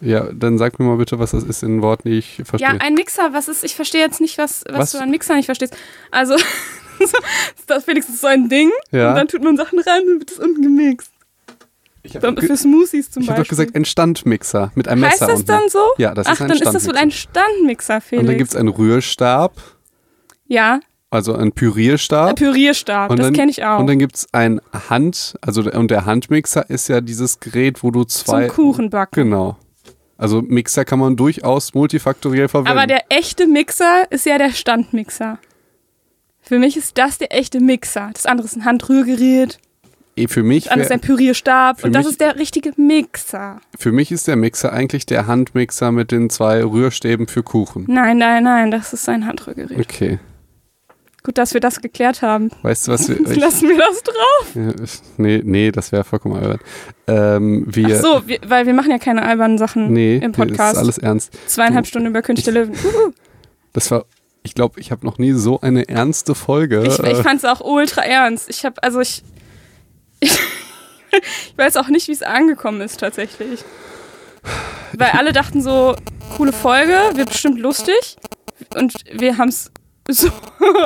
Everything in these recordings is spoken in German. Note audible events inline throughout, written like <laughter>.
Ja, dann sag mir mal bitte, was das ist in Worten, die ich verstehe. Ja, ein Mixer, was ist, ich verstehe jetzt nicht, was, was, Was? du an Mixer nicht verstehst. Also, <laughs> das ist wenigstens so ein Ding Ja. und dann tut man Sachen rein und dann wird das unten gemixt. ich habe ge Für Smoothies zum ich Beispiel. doch gesagt, ein Standmixer mit einem heißt Messer das unten. dann so? Ja, das Ach, ist ein dann ist das wohl Standmixer. ein Standmixer, Felix. Und dann gibt es einen Rührstab, ja, also einen Pürierstab. ein Pürierstab, Und das dann- kenne ich auch. Und dann gibt es ein Hand, also der- und der Handmixer ist ja dieses Gerät, wo du zwei. Zum Kuchenbacken. Genau. Also Mixer kann man durchaus multifaktoriell verwenden. Aber der echte Mixer ist ja der Standmixer. Für mich ist das der echte Mixer. Das andere ist ein Handrührgerät, Eh, für, mich das andere ist ein Pürierstab und das mich- ist der richtige Mixer. für mich ist der Mixer eigentlich der Handmixer mit den zwei Rührstäben für Kuchen. Nein, nein, nein, das ist ein Handrührgerät. Okay. Gut, dass wir das geklärt haben. Weißt du, was wir. <laughs> Lassen wir das drauf. ja, nee, nee, das wäre vollkommen albern. Ähm, wir, Ach so, wir, weil wir machen ja keine albernen Sachen nee, im nee, das Podcast. ist alles ernst. Zweieinhalb Du- Stunden über König der Löwen. Das war, ich glaube, ich habe noch nie so eine ernste Folge. Ich, ich äh, fand es auch ultra ernst. Ich habe, also ich, ich, <laughs> ich weiß auch nicht, wie es angekommen ist tatsächlich. Weil alle dachten so, coole Folge, wird bestimmt lustig. Und wir haben es <laughs> so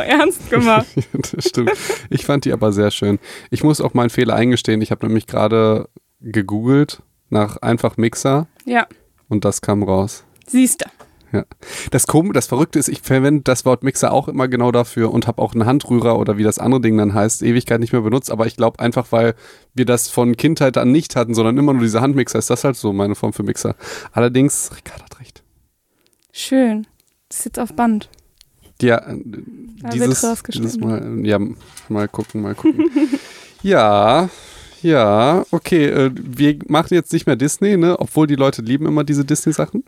ernst gemacht. <laughs> das stimmt. Ich fand die aber sehr schön. Ich muss auch meinen Fehler eingestehen. Ich habe nämlich gerade gegoogelt nach einfach Mixer Ja, und das kam raus. siehst du. Ja. Das, Kom das Verrückte ist, ich verwende das Wort Mixer auch immer genau dafür und habe auch einen Handrührer oder wie das andere Ding dann heißt, Ewigkeit nicht mehr benutzt. Aber ich glaube einfach, weil wir das von Kindheit an nicht hatten, sondern immer nur diese Handmixer, ist das halt so meine Form für Mixer. Allerdings, Ricardo hat recht. Schön. Das ist jetzt auf Band. Ja, äh, wird dieses, rausgeschnitten. dieses Mal, ja, mal gucken, mal gucken. <laughs> ja, ja, okay, äh, wir machen jetzt nicht mehr Disney, ne? Obwohl die Leute lieben immer diese Disney-Sachen.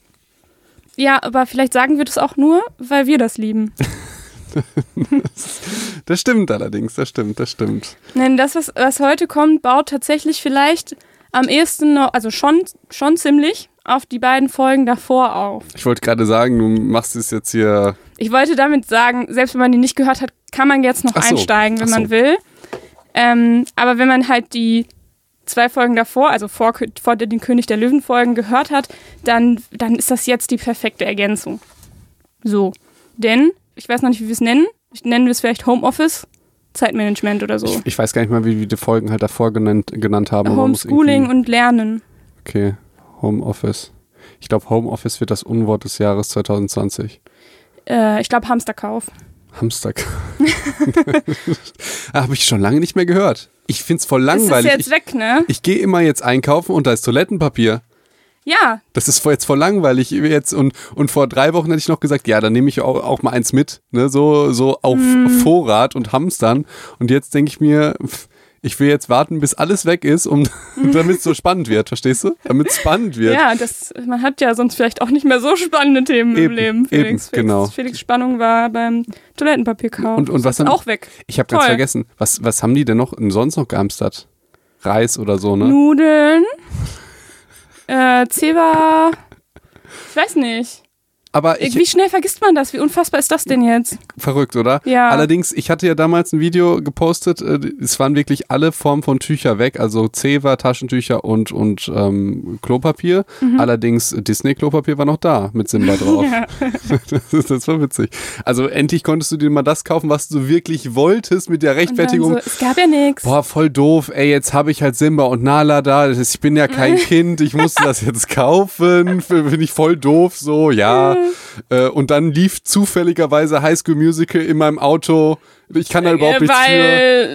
Ja, aber vielleicht sagen wir das auch nur, weil wir das lieben. <laughs> Das stimmt allerdings, das stimmt, das stimmt. Nein, das, was, was heute kommt, baut tatsächlich vielleicht am ehesten noch, also schon, schon ziemlich auf die beiden Folgen davor auf. Ich wollte gerade sagen, du machst es jetzt hier. Ich wollte damit sagen, selbst wenn man die nicht gehört hat, kann man jetzt noch so, einsteigen, wenn so. man will. Ähm, aber wenn man halt die zwei Folgen davor, also vor, vor den König der Löwen Folgen gehört hat, dann, dann ist das jetzt die perfekte Ergänzung. So. Denn, ich weiß noch nicht, wie wir es nennen. Ich nenne es vielleicht Homeoffice, Zeitmanagement oder so. Ich, ich weiß gar nicht mal, wie wir die Folgen halt davor genannt, genannt haben. Homeschooling und Lernen. Okay, Homeoffice. Ich glaube, Homeoffice wird das Unwort des Jahres 2020. Äh, ich glaube Hamsterkauf. Hamster. <laughs> Habe ich schon lange nicht mehr gehört. Ich finde es voll Ist es langweilig. jetzt weg, ne? Ich, ich gehe immer jetzt einkaufen und da ist Toilettenpapier. Ja, Das ist jetzt voll langweilig jetzt und, und vor drei Wochen hätte ich noch gesagt, ja, dann nehme ich auch, auch mal eins mit, ne, so, so auf Mhm. Vorrat und hamstern. Und jetzt denke ich mir, pff, ich will jetzt warten, bis alles weg ist, um, <laughs> damit es so spannend wird, verstehst du? Damit es spannend wird. ja, das, man hat ja sonst vielleicht auch nicht mehr so spannende Themen Eben, im Leben, Felix. eben, Felix, genau. Felix Spannung war beim Toilettenpapierkauf. Und- und was haben- auch weg. Ich habe ganz vergessen, was, was haben die denn noch sonst noch gehamstert? Reis oder so, ne? Nudeln, äh, Zewa, ich weiß nicht. Aber ich, Wie schnell vergisst man das? Wie unfassbar ist das denn jetzt? verrückt, oder? Ja. Allerdings, ich hatte ja damals ein Video gepostet, äh, es waren wirklich alle Formen von Tücher weg, also Zewa, Taschentücher und, und ähm, Klopapier. Allerdings Disney-Klopapier war noch da mit Simba drauf. <laughs> Ja. das, <laughs> ist- das war witzig. Also endlich konntest du dir mal das kaufen, was du wirklich wolltest mit der Rechtfertigung. so, es gab ja nichts. Boah, voll doof, ey, jetzt habe ich halt Simba und Nala da, ich bin ja kein <laughs> Kind, ich musste das jetzt kaufen, finde ich voll doof, so, ja. Äh, und dann lief zufälligerweise High School Musical in meinem Auto, ich kann da überhaupt Äh, nichts für.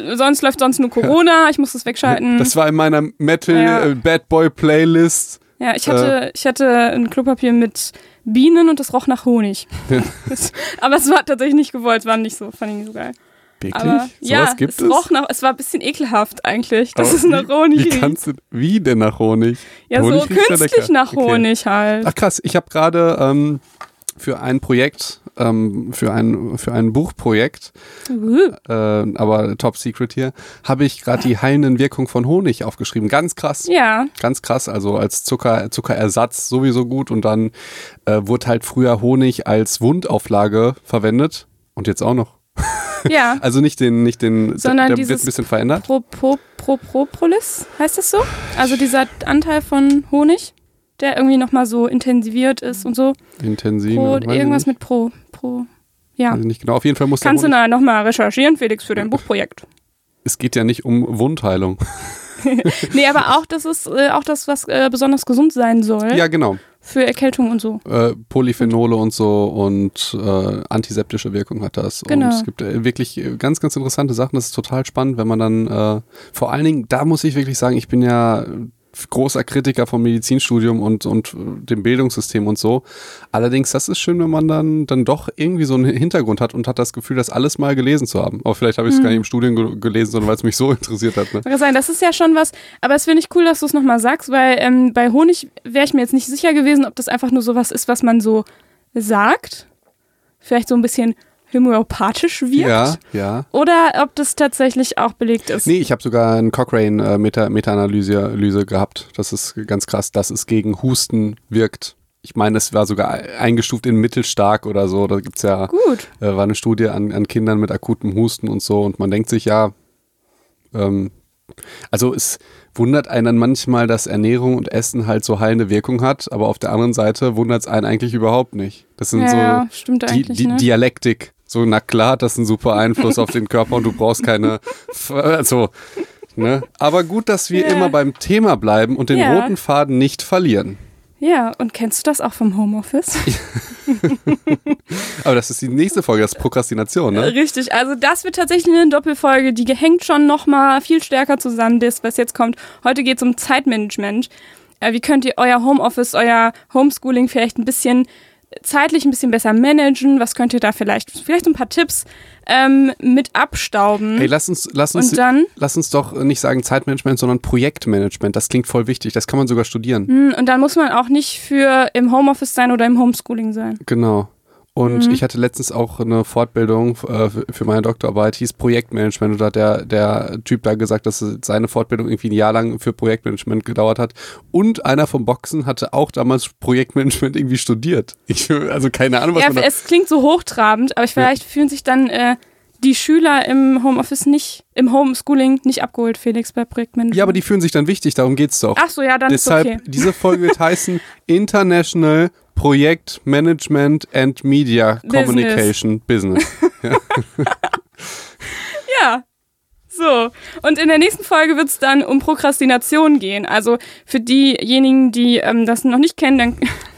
weil sonst läuft sonst nur Corona, ich muss das wegschalten. Das war in meiner Metal Ja. äh, Bad Boy Playlist. ja, ich hatte, ich hatte ein Klopapier mit Bienen und das roch nach Honig. Das, <laughs> <laughs> aber es war tatsächlich nicht gewollt, es war nicht so, fand ich nicht so geil. Wirklich? Aber ja, gibt es es? roch nach, es war ein bisschen ekelhaft eigentlich, dass Aber es nach Honig Wie riecht. kannst du, wie denn nach Honig? Ja, Honig so künstlich nach Okay. Honig halt. Ach krass, ich habe gerade ähm, für ein Projekt, ähm, für ein, für ein Buchprojekt, Uh. äh, aber top secret hier, habe ich gerade die heilenden Wirkungen von Honig aufgeschrieben. Ganz krass. Ja, Ganz krass, also als Zucker, Zuckerersatz sowieso gut und dann äh, wurde halt früher Honig als Wundauflage verwendet und jetzt auch noch. Ja. <laughs> Also nicht den, nicht den, Sondern der dieses wird ein bisschen verändert. Pro, pro, pro, Propolis heißt das so? Also dieser Anteil von Honig. der irgendwie nochmal so intensiviert ist und so. Intensiv. Irgendwas mit Pro. Pro. Ja. Ich nicht genau. Auf jeden Fall muss Kannst du da nochmal recherchieren, Felix, für dein Buchprojekt? Es geht ja nicht um Wundheilung. <laughs> Nee, aber <laughs> auch das ist äh, auch das, was äh, besonders gesund sein soll Ja, genau. Für Erkältung und so. Äh, Polyphenole und so und äh, antiseptische Wirkung hat das. Genau. Und es gibt äh, wirklich äh, ganz, ganz interessante Sachen. Das ist total spannend, wenn man dann äh, vor allen Dingen, da muss ich wirklich sagen, ich bin ja großer Kritiker vom Medizinstudium und, und äh, dem Bildungssystem und so. Allerdings, das ist schön, wenn man dann, dann doch irgendwie so einen Hintergrund hat und hat das Gefühl, das alles mal gelesen zu haben. Aber vielleicht habe ich es gar nicht im Studium ge gelesen, sondern weil es mich so <laughs> interessiert hat. Ne? Wollte sagen, das ist ja schon was, aber es finde ich cool, dass du es nochmal sagst, weil ähm, bei Honig wäre ich mir jetzt nicht sicher gewesen, ob das einfach nur sowas ist, was man so sagt. Vielleicht so ein bisschen homöopathisch wirkt. Ja, ja. Oder ob das tatsächlich auch belegt ist. Nee, ich habe sogar eine Cochrane-Meta- Meta-Analyse Analyse gehabt. Das ist ganz krass, dass es gegen Husten wirkt. Ich meine, es war sogar eingestuft in mittelstark oder so. Da gibt's ja, Gut. äh, war eine Studie an, an Kindern mit akutem Husten und so. Und man denkt sich, ja, ähm, also es wundert einen dann manchmal, dass Ernährung und Essen halt so heilende Wirkung hat. Aber auf der anderen Seite wundert es einen eigentlich überhaupt nicht. Das sind Ja, so ja, eigentlich. die ne? Dialektik. So, na klar, hat das einen super Einfluss auf den Körper und du brauchst keine. Also, ne? Aber gut, dass wir Ja. immer beim Thema bleiben und den Ja. roten Faden nicht verlieren. ja, und kennst du das auch vom Homeoffice? <laughs> Aber das ist die nächste Folge, das ist Prokrastination, ne? Richtig, also das wird tatsächlich eine Doppelfolge, die hängt schon nochmal viel stärker zusammen, das, was jetzt kommt. Heute geht es um Zeitmanagement. Äh, wie könnt ihr euer Homeoffice, euer Homeschooling vielleicht ein bisschen zeitlich ein bisschen besser managen? Was könnt ihr da vielleicht, vielleicht so ein paar Tipps ähm, mit abstauben? Hey, lass uns, lass uns, und dann, lass uns doch nicht sagen Zeitmanagement, sondern Projektmanagement. Das klingt voll wichtig. Das kann man sogar studieren. hm, und dann muss man auch nicht für im Homeoffice sein oder im Homeschooling sein. Genau. Und Mhm. ich hatte letztens auch eine Fortbildung äh, für- meine Doktorarbeit, hieß Projektmanagement. Und da hat der, der Typ da gesagt, dass seine Fortbildung irgendwie ein Jahr lang für Projektmanagement gedauert hat. Und einer vom Boxen hatte auch damals Projektmanagement irgendwie studiert. Ich, also keine Ahnung, was Ja, man da. es klingt so hochtrabend, aber vielleicht fühlen sich dann äh, die Schüler im Homeoffice nicht, im Homeschooling nicht abgeholt, Felix, bei Projektmanagement. Ja, aber die fühlen sich dann wichtig, darum geht's doch. Ach so, ja, dann Deshalb, ist okay. diese Folge wird <laughs> heißen International Projekt Management and Media Business. Communication Business. <laughs> Ja. So, und in der nächsten Folge wird es dann um Prokrastination gehen. Also für diejenigen, die ähm, das noch nicht kennen, dann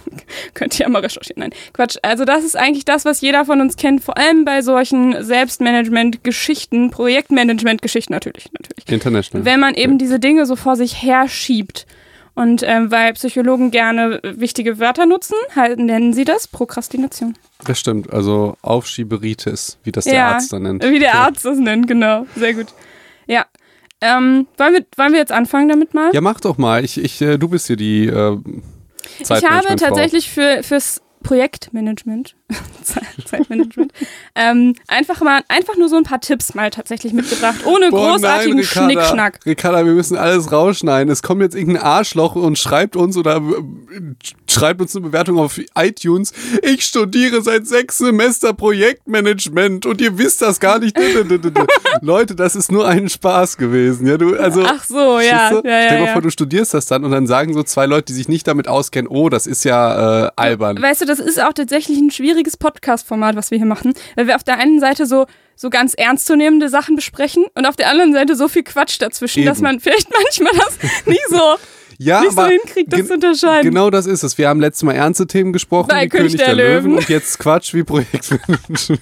<laughs> könnt ihr ja mal recherchieren. Nein, Quatsch. Also das ist eigentlich das, was jeder von uns kennt, vor allem bei solchen Selbstmanagement-Geschichten, Projektmanagement-Geschichten natürlich, natürlich. International. Wenn man eben diese Dinge so vor sich her schiebt. Und ähm, weil Psychologen gerne wichtige Wörter nutzen, halt, nennen sie das Prokrastination. Das stimmt, also Aufschieberitis, wie das der Ja, Arzt dann nennt. Wie der Arzt das nennt, genau. Sehr gut. Ja. Ähm, wollen, wir, wollen wir jetzt anfangen damit mal? Ja, mach doch mal. Ich, ich, äh, du bist hier die äh, ich habe tatsächlich für, fürs Projektmanagement, <laughs> Zeitmanagement, ähm, einfach mal, einfach nur so ein paar Tipps mal tatsächlich mitgebracht, ohne Boah, großartigen nein, Ricarda, Schnickschnack. Ricarda, wir müssen alles rausschneiden. Es kommt jetzt irgendein Arschloch und schreibt uns oder äh, schreibt uns eine Bewertung auf iTunes. Ich studiere seit sechs Semester Projektmanagement und ihr wisst das gar nicht. <laughs> Leute, das ist nur ein Spaß gewesen. Ja, du, also, Ach so, ja. Ja, ja, Stell dir mal ja. vor, du studierst das dann und dann sagen so zwei Leute, die sich nicht damit auskennen, oh, das ist ja äh, albern. Weißt du, das ist auch tatsächlich ein schwieriges Podcast-Format, was wir hier machen, weil wir auf der einen Seite so, so ganz ernstzunehmende Sachen besprechen und auf der anderen Seite so viel Quatsch dazwischen, Eben. dass man vielleicht <laughs> manchmal das nicht so, Ja, nicht so hinkriegt, das zu unterscheiden. Genau das ist es. Wir haben letztes Mal ernste Themen gesprochen, Bei wie König, der, Löwen. Löwen. und jetzt Quatsch wie Projektmanagement.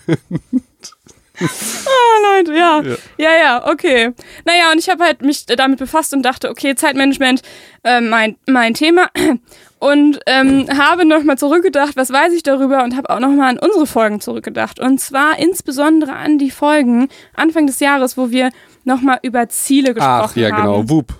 <laughs> Ah, Leute, ja. Ja. ja. Ja, okay. Naja, und ich habe halt mich damit befasst und dachte, okay, Zeitmanagement, äh, mein, mein Thema. <clears throat> Und ähm, habe nochmal zurückgedacht, was weiß ich darüber und habe auch nochmal an unsere Folgen zurückgedacht. Und zwar insbesondere an die Folgen Anfang des Jahres, wo wir nochmal über Ziele gesprochen Ach ja, haben. genau. Whoop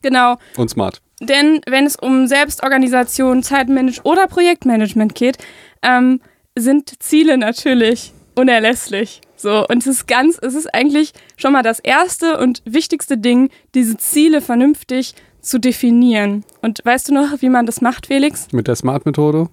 Genau. und smart. Denn wenn es um Selbstorganisation, Zeitmanagement oder Projektmanagement geht, ähm, sind Ziele natürlich unerlässlich. So, und es ist ganz, es ist eigentlich schon mal das erste und wichtigste Ding, diese Ziele vernünftig zu definieren. Und weißt du noch, wie man das macht, Felix? Mit der Smart-Methode.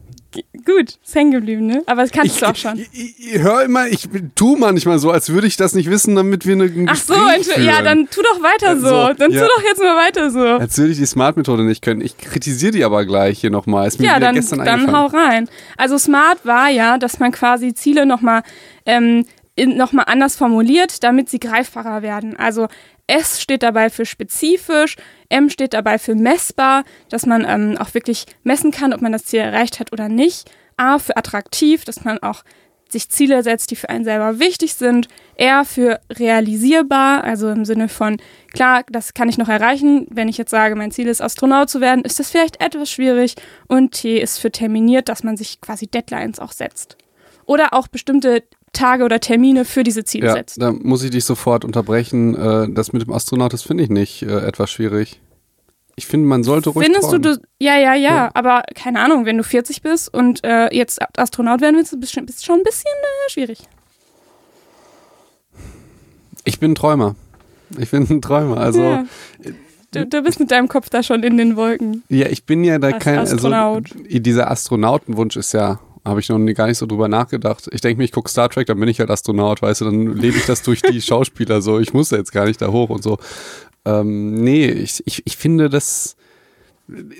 Gut, ist hängen geblieben, ne? Aber das kannst Ich, du auch schon. ich, ich hör immer, ich tu manchmal so, als würde ich das nicht wissen, damit wir eine Ach so, entschuldigung. ja, führen. dann tu doch weiter so. So, Dann ja. tu doch jetzt mal weiter so. Als würde ich die Smart-Methode nicht können. Ich kritisiere die aber gleich hier nochmal. Ist mir Ja, dann, gestern dann hau rein. Also Smart war ja, dass man quasi Ziele nochmal ähm, in- noch mal anders formuliert, damit sie greifbarer werden. Also S steht dabei für spezifisch, M steht dabei für messbar, dass man ähm, auch wirklich messen kann, ob man das Ziel erreicht hat oder nicht. A für attraktiv, dass man auch sich Ziele setzt, die für einen selber wichtig sind. R für realisierbar, also im Sinne von, klar, das kann ich noch erreichen. Wenn ich jetzt sage, mein Ziel ist, Astronaut zu werden, ist das vielleicht etwas schwierig. Und T ist für terminiert, dass man sich quasi Deadlines auch setzt. Oder auch bestimmte Tage oder Termine für diese Ziele Ja, setzt. da muss ich dich sofort unterbrechen. Äh, Das mit dem Astronaut, das finde ich nicht äh, etwas schwierig. Ich finde, man sollte ruhig Findest du, träumen. du, ja, ja, ja, Ja. aber keine Ahnung, wenn du 40 bist und äh, jetzt Astronaut werden willst, bist du schon ein bisschen äh, schwierig. Ich bin ein Träumer. Ich bin ein Träumer. Also, ja. du, du bist mit deinem Kopf da schon in den Wolken. ja, ich bin ja da Als kein. Astronaut. Also, dieser Astronautenwunsch ist ja. Habe ich noch gar nicht so drüber nachgedacht. Ich denke mir, ich gucke Star Trek, dann bin ich halt Astronaut, weißt du, dann lebe ich das durch die <laughs> Schauspieler so. Ich muss jetzt gar nicht da hoch und so. Ähm, nee, ich, ich, ich finde das.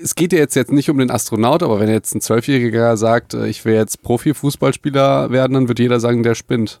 Es geht ja jetzt, jetzt nicht um den Astronaut, aber wenn jetzt ein Zwölfjähriger sagt, äh, ich will jetzt Profifußballspieler werden, dann wird jeder sagen, der spinnt.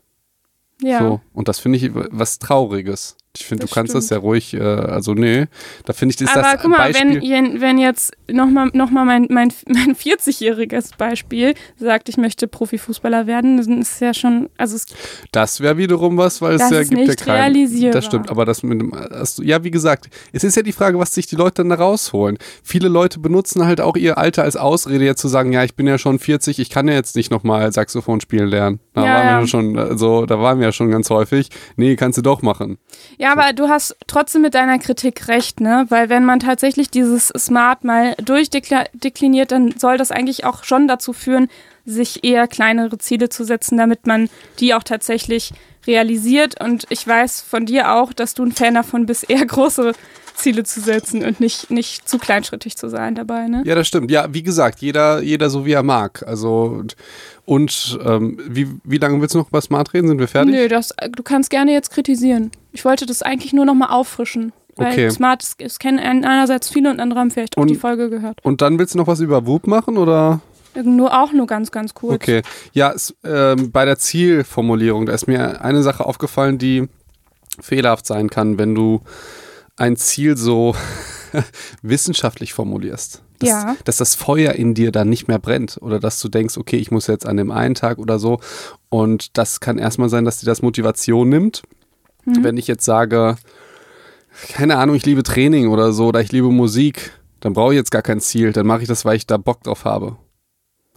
Ja. So. Und das finde ich was Trauriges. Ich finde, du Das kannst das stimmt. ja ruhig, äh, also nee, da finde ich, das ist Aber das guck mal, Beispiel. wenn, wenn jetzt nochmal noch mal mein, mein, <laughs> mein 40-jähriges Beispiel sagt, ich möchte Profifußballer werden, dann ist ja schon, also es, das wäre wiederum was, weil es Das ja ist gibt ja nicht keinen. realisierbar. Das stimmt, aber das mit dem, Ast- ja, wie gesagt, es ist ja die Frage, was sich die Leute dann da rausholen. Viele Leute benutzen halt auch ihr Alter als Ausrede, jetzt zu sagen, ja, ich bin ja schon 40, ich kann ja jetzt nicht nochmal Saxophon spielen lernen. Da Ja, waren wir ja. ja schon, also, da waren wir ja schon ganz häufig. Nee, kannst du doch machen. Ja, aber du hast trotzdem mit deiner Kritik recht, ne? Weil wenn man tatsächlich dieses Smart mal durchdekliniert, dann soll das eigentlich auch schon dazu führen, sich eher kleinere Ziele zu setzen, damit man die auch tatsächlich realisiert. Und ich weiß von dir auch, dass du ein Fan davon bist, eher große Ziele zu setzen und nicht, nicht zu kleinschrittig zu sein dabei, ne? Ja, das stimmt. Ja, wie gesagt, jeder, jeder so wie er mag. Also, und, ähm, wie, wie lange willst du noch über Smart reden? Sind wir fertig? Nö, das, du kannst gerne jetzt kritisieren. Ich wollte das eigentlich nur nochmal auffrischen. Weil Okay. Smart, es, kennen ein- einerseits viele und andere haben vielleicht auch Und- die Folge gehört. Und dann willst du noch was über Whoop machen oder? Nur auch nur ganz, ganz kurz. Okay. Ja, es, ähm, bei der Zielformulierung, da ist mir eine Sache aufgefallen, die fehlerhaft sein kann, wenn du ein Ziel so <laughs> wissenschaftlich formulierst. Dass, Ja. dass das Feuer in dir dann nicht mehr brennt oder dass du denkst, okay, ich muss jetzt an dem einen Tag oder so. Und das kann erstmal sein, dass dir das Motivation nimmt. Mhm. Wenn ich jetzt sage, keine Ahnung, ich liebe Training oder so oder ich liebe Musik, dann brauche ich jetzt gar kein Ziel. Dann mache ich das, weil ich da Bock drauf habe.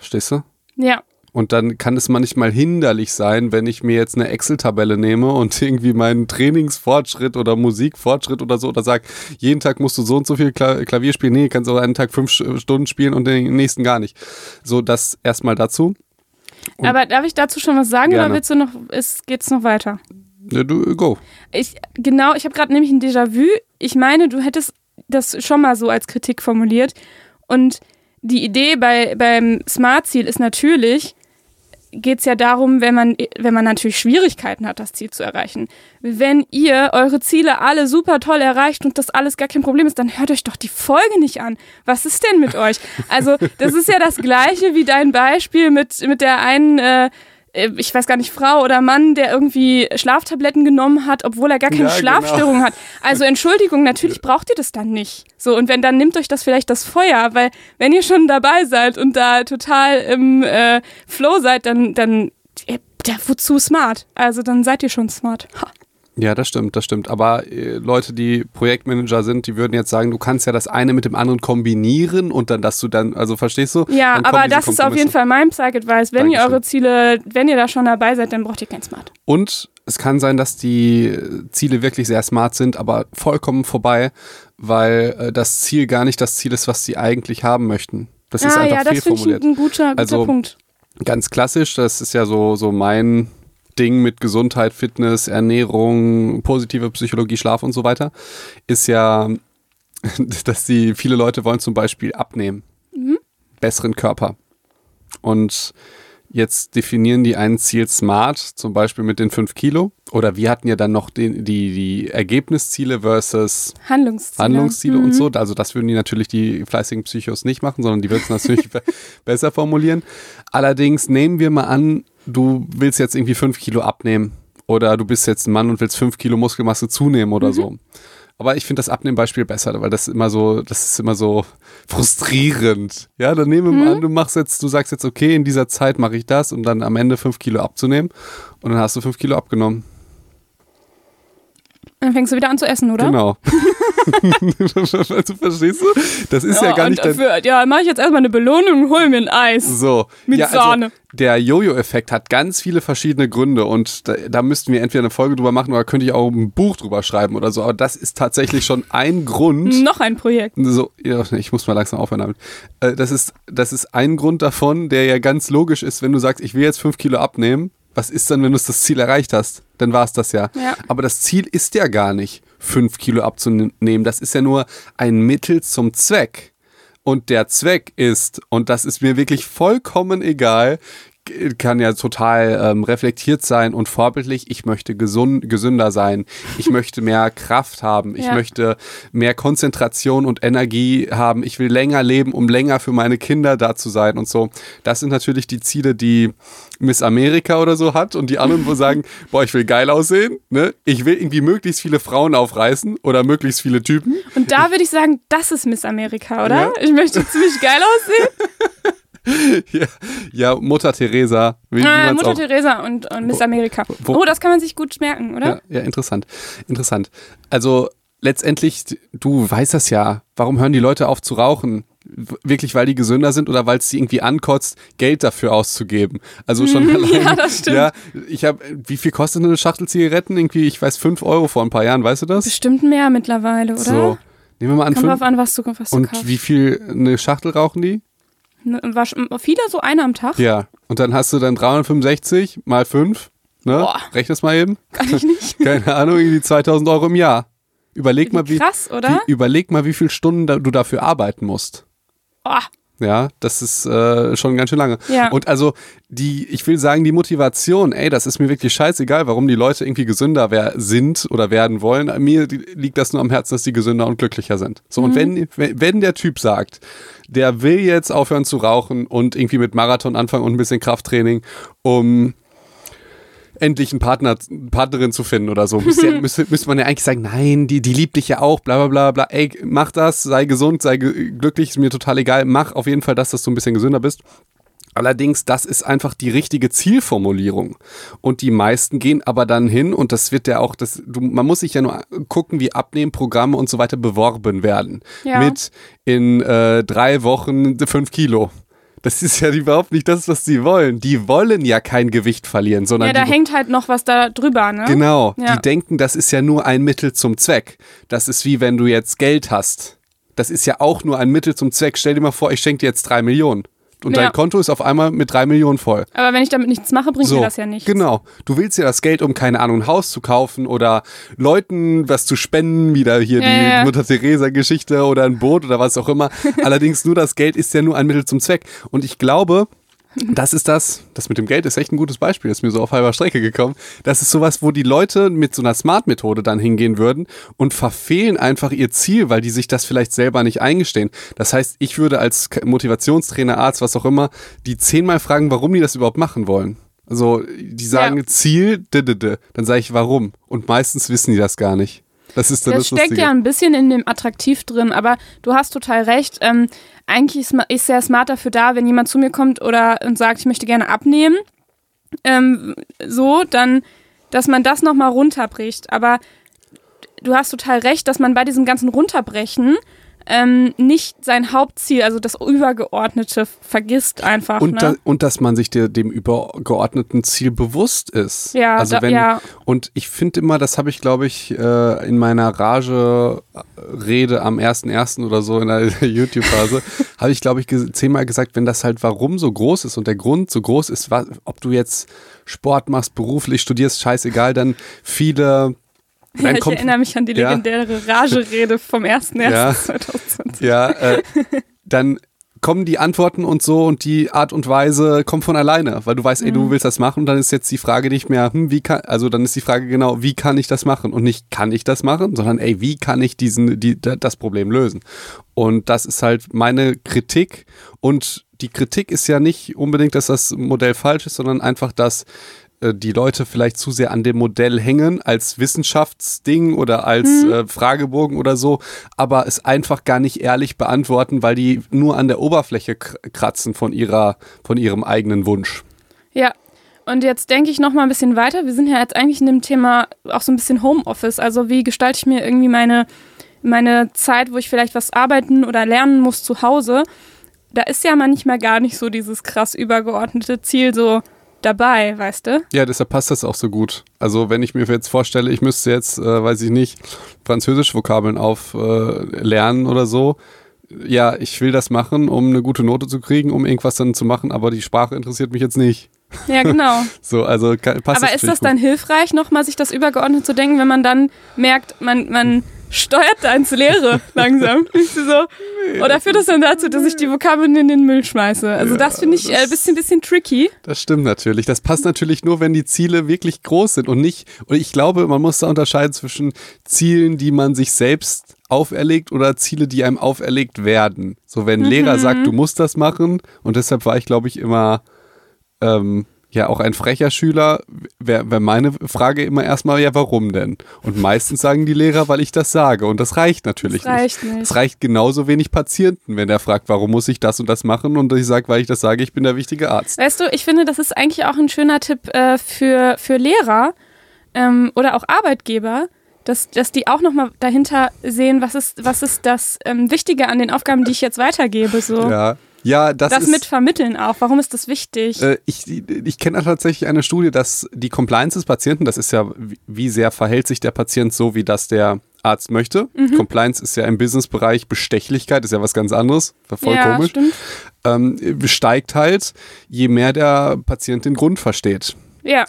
Verstehst du? Ja, Und dann kann es manchmal hinderlich sein, wenn ich mir jetzt eine Excel-Tabelle nehme und <laughs> irgendwie meinen Trainingsfortschritt oder Musikfortschritt oder so oder sag, jeden Tag musst du so und so viel Kla Klavier spielen. Nee, kannst auch einen Tag fünf Stunden spielen und den nächsten gar nicht. So, das erstmal dazu. Und- aber darf ich dazu schon was sagen Gerne. oder willst du noch, ist, geht's noch weiter? Ja, du, go. Ich, genau, ich habe gerade nämlich ein Déjà-vu. Ich meine, du hättest das schon mal so als Kritik formuliert. Und die Idee bei, beim Smart-Ziel ist natürlich, geht es ja darum, wenn man, wenn man natürlich Schwierigkeiten hat, das Ziel zu erreichen. Wenn ihr eure Ziele alle super toll erreicht und das alles gar kein Problem ist, dann hört euch doch die Folge nicht an. Was ist denn mit euch? Also, das ist ja das Gleiche wie dein Beispiel mit, mit der einen, äh, ich weiß gar nicht, Frau oder Mann, der irgendwie Schlaftabletten genommen hat, obwohl er gar keine Ja, genau. Schlafstörung hat. Also Entschuldigung, natürlich braucht ihr das dann nicht. So, und wenn, dann nimmt euch das vielleicht das Feuer, weil wenn ihr schon dabei seid und da total im äh, Flow seid, dann, dann äh, ja, wozu smart? Also dann seid ihr schon smart. Ha. Ja, das stimmt, das stimmt. Aber äh, Leute, die Projektmanager sind, die würden jetzt sagen, du kannst ja das eine mit dem anderen kombinieren und dann, dass du dann, also verstehst du? Ja, aber das ist auf jeden. Fall mein Psych-Advice. Wenn ihr Dankeschön. eure Ziele, wenn ihr da schon dabei seid, dann braucht ihr kein Smart. Und es kann sein, dass die Ziele wirklich sehr smart sind, aber vollkommen vorbei, weil äh, das Ziel gar nicht das Ziel ist, was sie eigentlich haben möchten. Das ist ah einfach ja, das fehlformuliert. ein guter, guter Also, Punkt. Ganz klassisch, das ist ja so, so mein Ding mit Gesundheit, Fitness, Ernährung, positive Psychologie, Schlaf und so weiter, ist ja, <laughs> dass die viele Leute wollen zum Beispiel abnehmen. Mhm. Besseren Körper. Und jetzt definieren die ein Ziel smart, zum Beispiel mit den 5 Kilo. Oder wir hatten ja dann noch den, die, die Ergebnisziele versus Handlungsziele. Handlungsziele und so. Also das würden die natürlich die fleißigen Psychos nicht machen, sondern die würden es natürlich <laughs> be- besser formulieren. Allerdings nehmen wir mal an, du willst jetzt irgendwie 5 Kilo abnehmen. Oder du bist jetzt ein Mann und willst 5 Kilo Muskelmasse zunehmen oder so. Aber ich finde das Abnehmbeispiel besser, weil das immer so, das ist immer so frustrierend. Ja, dann nehmen wir mal an, du machst jetzt, du sagst jetzt, okay, in dieser Zeit mache ich das, um dann am Ende 5 Kilo abzunehmen. Und dann hast du 5 Kilo abgenommen. Dann fängst du wieder an zu essen, oder? Genau. du <laughs> verstehst du? Das ist ja, gar und nicht dein. dafür, ja, mache ich jetzt erstmal eine Belohnung und hol mir ein Eis. So. Mit ja, Sahne. Also, der Jojo-Effekt hat ganz viele verschiedene Gründe und da, da müssten wir entweder eine Folge drüber machen oder könnte ich auch ein Buch drüber schreiben oder so. Aber das ist tatsächlich schon ein Grund. Noch ein Projekt. So, ja, ich muss mal langsam aufhören damit. Äh, das, ist, das ist ein Grund davon, der ja ganz logisch ist, wenn du sagst, ich will jetzt fünf Kilo abnehmen. Was ist dann, wenn du das Ziel erreicht hast? Dann war es das ja. Ja. Aber das Ziel ist ja gar nicht, fünf Kilo abzunehmen. Das ist ja nur ein Mittel zum Zweck. Und der Zweck ist, und das ist mir wirklich vollkommen egal, kann ja total ähm, reflektiert sein und vorbildlich. Ich möchte gesund, gesünder sein. Ich möchte mehr Kraft haben. Ich Ja. möchte mehr Konzentration und Energie haben. Ich will länger leben, um länger für meine Kinder da zu sein und so. Das sind natürlich die Ziele, die Miss Amerika oder so hat und die anderen, wo sagen, <laughs> boah, ich will geil aussehen. Ne? Ich will irgendwie möglichst viele Frauen aufreißen oder möglichst viele Typen. Und da würde ich sagen, das ist Miss Amerika, oder? Ja. Ich möchte ziemlich geil aussehen. <laughs> <laughs> Ja, ja Mutter Teresa. Wie, man's Mutter auch- Teresa und, und Miss Amerika. wo- oh, das kann man sich gut merken, oder? Ja, ja, interessant. Interessant. Also letztendlich, du weißt das ja. Warum hören die Leute auf zu rauchen? Wirklich, weil die gesünder sind oder weil es sie irgendwie ankotzt, Geld dafür auszugeben. Also schon <laughs> allein. ja, das stimmt. Ja, ich habe, wie viel kostet eine Schachtel Zigaretten? Irgendwie, ich weiß, 5 Euro vor ein paar Jahren, weißt du das? Bestimmt mehr mittlerweile, oder? So. Nehmen wir mal an, Kommt fünf. drauf an, was du, was du Und kaufst. wie viel eine Schachtel rauchen die? Ne, wasch- Viele, so eine am Tag? Ja. Und dann hast du dann 365 mal 5. Ne? Boah. Rechne das mal eben. Kann ich nicht. <laughs> Keine Ahnung, irgendwie 2000 Euro im Jahr. Überleg mal, wie, Krass, oder? wie, überleg mal, wie viele Stunden da, du dafür arbeiten musst. Oh, Ja, das ist äh, schon ganz schön lange. Ja. Und also die, ich will sagen, die Motivation, ey, das ist mir wirklich scheißegal, warum die Leute irgendwie gesünder wer sind oder werden wollen. Mir liegt das nur am Herzen, dass die gesünder und glücklicher sind. So, Mhm. und wenn wenn der Typ sagt, der will jetzt aufhören zu rauchen und irgendwie mit Marathon anfangen und ein bisschen Krafttraining, um endlich einen Partner, Partnerin zu finden oder so. Müsste, <laughs> müsste, müsste man ja eigentlich sagen, nein, die, die liebt dich ja auch, bla bla bla bla. Ey, mach das, sei gesund, sei ge glücklich, ist mir total egal. Mach auf jeden Fall das, dass du ein bisschen gesünder bist. Allerdings, das ist einfach die richtige Zielformulierung. Und die meisten gehen aber dann hin und das wird ja auch, das, du, man muss sich ja nur gucken, wie Abnehmprogramme und so weiter beworben werden. Ja. Mit in äh, drei Wochen fünf Kilo. Das ist ja überhaupt nicht das, was sie wollen. Die wollen ja kein Gewicht verlieren, sondern ja, da hängt halt noch was da drüber, ne? Genau, Ja. die denken, das ist ja nur ein Mittel zum Zweck. Das ist wie wenn du jetzt Geld hast. Das ist ja auch nur ein Mittel zum Zweck. Stell dir mal vor, ich schenke dir jetzt drei Millionen. Und Ja. dein Konto ist auf einmal mit drei Millionen voll. Aber wenn ich damit nichts mache, bringt mir das ja nicht. Genau. Du willst ja das Geld, um, keine Ahnung, ein Haus zu kaufen oder Leuten was zu spenden, wieder hier Ja, die ja. Mutter Teresa-Geschichte oder ein Boot oder was auch immer. <laughs> Allerdings nur das Geld ist ja nur ein Mittel zum Zweck. Und ich glaube, <laughs> das ist das, das mit dem Geld ist echt ein gutes Beispiel, das ist mir so auf halber Strecke gekommen. Das ist sowas, wo die Leute mit so einer Smart-Methode dann hingehen würden und verfehlen einfach ihr Ziel, weil die sich das vielleicht selber nicht eingestehen. Das heißt, ich würde als Motivationstrainer, Arzt, was auch immer, die zehnmal fragen, warum die das überhaupt machen wollen. Also, die sagen Ja. Ziel, d -d -d. dann sage ich warum. Und meistens wissen die das gar nicht. Das ist dann Das das, steckt Lustige. ja ein bisschen in dem Attraktiv drin, aber du hast total recht. Ähm, eigentlich ist, ist der Smart dafür da, wenn jemand zu mir kommt oder und sagt, ich möchte gerne abnehmen, ähm, so, dann, dass man das nochmal runterbricht. Aber du hast total recht, dass man bei diesem ganzen Runterbrechen ähm, nicht sein Hauptziel, also das Übergeordnete, vergisst einfach. Und, ne? da, und dass man sich der, dem übergeordneten Ziel bewusst ist. Ja, also da- wenn, ja. Und ich finde immer, das habe ich, glaube ich, äh, in meiner Rage-Rede am 1.1. oder so in der <laughs> YouTube-Phase, <laughs> habe ich, glaube ich, zehnmal gesagt, wenn das halt warum so groß ist und der Grund so groß ist, wa- ob du jetzt Sport machst, beruflich studierst, scheißegal, dann viele. Ja, ich kommt, erinnere mich an die Ja. legendäre Rage-Rede vom 1.1.2020. <laughs> Ja, äh, dann kommen die Antworten und so und die Art und Weise kommt von alleine, weil du weißt, ey, du willst das machen und dann ist jetzt die Frage nicht mehr, hm, wie kann, also dann ist die Frage genau, wie kann ich das machen und nicht kann ich das machen, sondern ey, wie kann ich diesen, die, das Problem lösen? Und das ist halt meine Kritik und die Kritik ist ja nicht unbedingt, dass das Modell falsch ist, sondern einfach, dass äh, die Leute vielleicht zu sehr an dem Modell hängen als Wissenschaftsding oder als mhm. äh, Fragebogen oder so, aber es einfach gar nicht ehrlich beantworten, weil die nur an der Oberfläche kratzen von ihrer, von ihrem eigenen Wunsch. Ja. Und jetzt denke ich noch mal ein bisschen weiter. Wir sind ja jetzt eigentlich in dem Thema auch so ein bisschen Homeoffice. Also wie gestalte ich mir irgendwie meine, meine Zeit, wo ich vielleicht was arbeiten oder lernen muss zu Hause? Da ist ja manchmal gar nicht so dieses krass übergeordnete Ziel, so dabei, weißt du? Ja, deshalb passt das auch so gut. Also wenn ich mir jetzt vorstelle, ich müsste jetzt, äh, weiß ich nicht, französisch Vokabeln auflernen äh, oder so. Ja, ich will das machen, um eine gute Note zu kriegen, um irgendwas dann zu machen, aber die Sprache interessiert mich jetzt nicht. Ja, genau. <laughs> so, also passt Aber das ist das dann hilfreich, nochmal sich das übergeordnet zu denken, wenn man dann merkt, man, man steuert da ins Leere <laughs> langsam. so. Oder führt das dann dazu, dass ich die Vokabeln in den Müll schmeiße? Also ja, das finde ich ein äh, bisschen, bisschen tricky. Das stimmt natürlich. Das passt natürlich nur, wenn die Ziele wirklich groß sind und nicht, und ich glaube, man muss da unterscheiden zwischen Zielen, die man sich selbst auferlegt oder Ziele, die einem auferlegt werden. So wenn ein Lehrer mhm. sagt, du musst das machen und deshalb war ich, glaube ich, immer ähm, ja auch ein frecher Schüler, wäre wär meine Frage immer erstmal, ja, warum denn? Und meistens sagen die Lehrer, weil ich das sage. Und das reicht natürlich das reicht nicht. Es reicht genauso wenig Patienten, wenn der fragt, warum muss ich das und das machen? Und ich sage, weil ich das sage, ich bin der wichtige Arzt. Weißt du, ich finde, das ist eigentlich auch ein schöner Tipp äh, für, für Lehrer ähm, oder auch Arbeitgeber. Dass, dass die auch nochmal dahinter sehen, was ist, was ist das ähm, Wichtige an den Aufgaben, die ich jetzt weitergebe. So. Ja, ja, das, das ist, mit vermitteln auch. Warum ist das wichtig? Äh, ich ich kenne tatsächlich eine Studie, dass die Compliance des Patienten, das ist ja, wie sehr verhält sich der Patient so, wie das der Arzt möchte. Mhm. Compliance ist ja im Businessbereich Bestechlichkeit, ist ja was ganz anderes. Voll ja, komisch. Stimmt. Ähm, steigt halt, je mehr der Patient den Grund versteht. Ja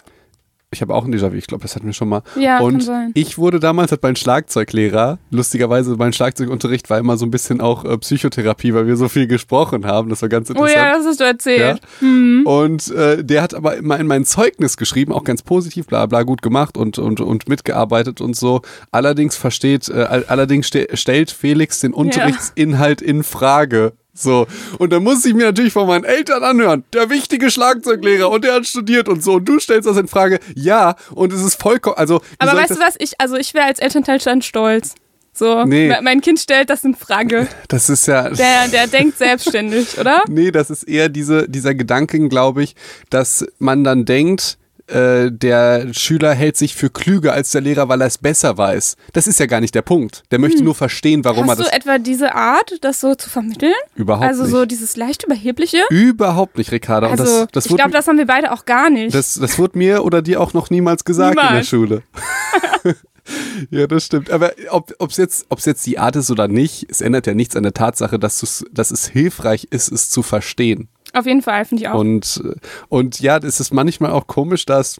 ich habe auch ein Déjà-vu, ich glaube, das hatten wir schon mal. Ja, und kann sein. ich wurde damals, hat mein Schlagzeuglehrer, lustigerweise mein Schlagzeugunterricht war immer so ein bisschen auch äh, Psychotherapie, weil wir so viel gesprochen haben. Das war ganz interessant. Oh ja, das hast du erzählt. Ja? Mhm. Und äh, der hat aber immer in mein Zeugnis geschrieben, auch ganz positiv, bla bla, gut gemacht und, und, und mitgearbeitet und so. Allerdings versteht, äh, allerdings ste stellt Felix den Unterrichtsinhalt ja. in Frage. So. Und dann muss ich mir natürlich von meinen Eltern anhören, der wichtige Schlagzeuglehrer und der hat studiert und so. Und du stellst das in Frage, ja, und es ist vollkommen, also. Aber weißt du was, ich, also ich wäre als Elternteil schon stolz. So, nee. mein Kind stellt das in Frage. Das ist ja. Der, der denkt selbstständig, oder? <laughs> Nee, das ist eher diese, dieser Gedanken, glaube ich, dass man dann denkt, äh, der Schüler hält sich für klüger als der Lehrer, weil er es besser weiß. Das ist ja gar nicht der Punkt. Der möchte hm. nur verstehen, warum Hast er das. Hast du etwa diese Art, das so zu vermitteln? Überhaupt also nicht. Also so dieses leicht überhebliche? Überhaupt nicht, Ricarda. Also, das, das ich glaube, das haben wir beide auch gar nicht. Das, das wurde mir oder dir auch noch niemals gesagt niemals. in der Schule. <laughs> <laughs> ja, das stimmt. Aber ob es jetzt, jetzt die Art ist oder nicht, es ändert ja nichts an der Tatsache, dass, dass es hilfreich ist, es zu verstehen. Auf jeden Fall, finde ich auch. Und, und ja, es ist manchmal auch komisch, dass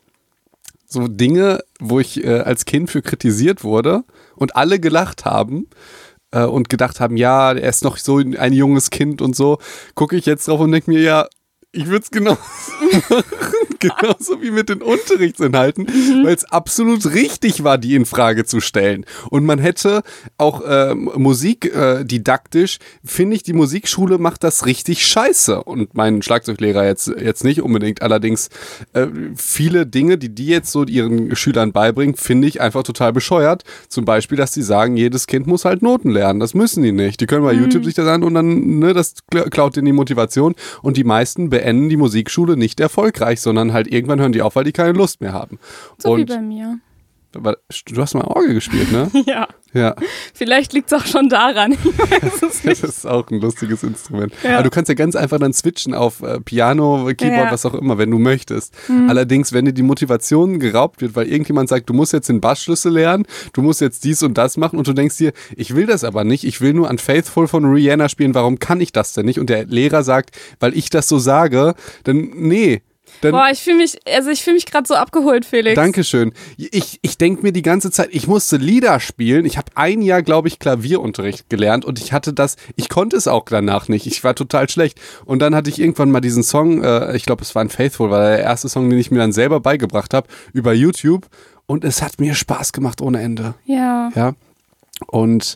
so Dinge, wo ich äh, als Kind für kritisiert wurde und alle gelacht haben äh, und gedacht haben, ja, er ist noch so ein junges Kind und so, gucke ich jetzt drauf und denke mir, ja, ich würde es genau machen. <laughs> Genauso wie mit den Unterrichtsinhalten, mhm. weil es absolut richtig war, die in Frage zu stellen. Und man hätte auch äh, Musik äh, didaktisch, finde ich, die Musikschule macht das richtig scheiße. Und mein Schlagzeuglehrer jetzt, jetzt nicht unbedingt. Allerdings äh, viele Dinge, die die jetzt so ihren Schülern beibringen, finde ich einfach total bescheuert. Zum Beispiel, dass sie sagen, jedes Kind muss halt Noten lernen. Das müssen die nicht. Die können bei mhm. YouTube sich das an und dann, ne, das klaut ihnen die Motivation. Und die meisten beenden die Musikschule nicht erfolgreich, sondern halt irgendwann hören die auf, weil die keine Lust mehr haben. So und wie bei mir. Du hast mal Orgel gespielt, ne? <laughs> ja. Ja. Vielleicht liegt es auch schon daran. <laughs> das ist auch ein lustiges Instrument. Ja. Aber du kannst ja ganz einfach dann switchen auf äh, Piano, Keyboard, ja. was auch immer, wenn du möchtest. Mhm. Allerdings, wenn dir die Motivation geraubt wird, weil irgendjemand sagt, du musst jetzt den Bassschlüssel lernen, du musst jetzt dies und das machen und du denkst dir, ich will das aber nicht, ich will nur an Faithful von Rihanna spielen, warum kann ich das denn nicht? Und der Lehrer sagt, weil ich das so sage, dann nee Dann, Boah, ich fühle mich, also ich fühle mich gerade so abgeholt, Felix. Dankeschön. Ich, ich denke mir die ganze Zeit, ich musste Lieder spielen. Ich habe ein Jahr, glaube ich, Klavierunterricht gelernt und ich hatte das, ich konnte es auch danach nicht. Ich war total schlecht. Und dann hatte ich irgendwann mal diesen Song, äh, ich glaube, es war ein Faithful, war der erste Song, den ich mir dann selber beigebracht habe, über YouTube. Und es hat mir Spaß gemacht ohne Ende. Ja. Ja. Und,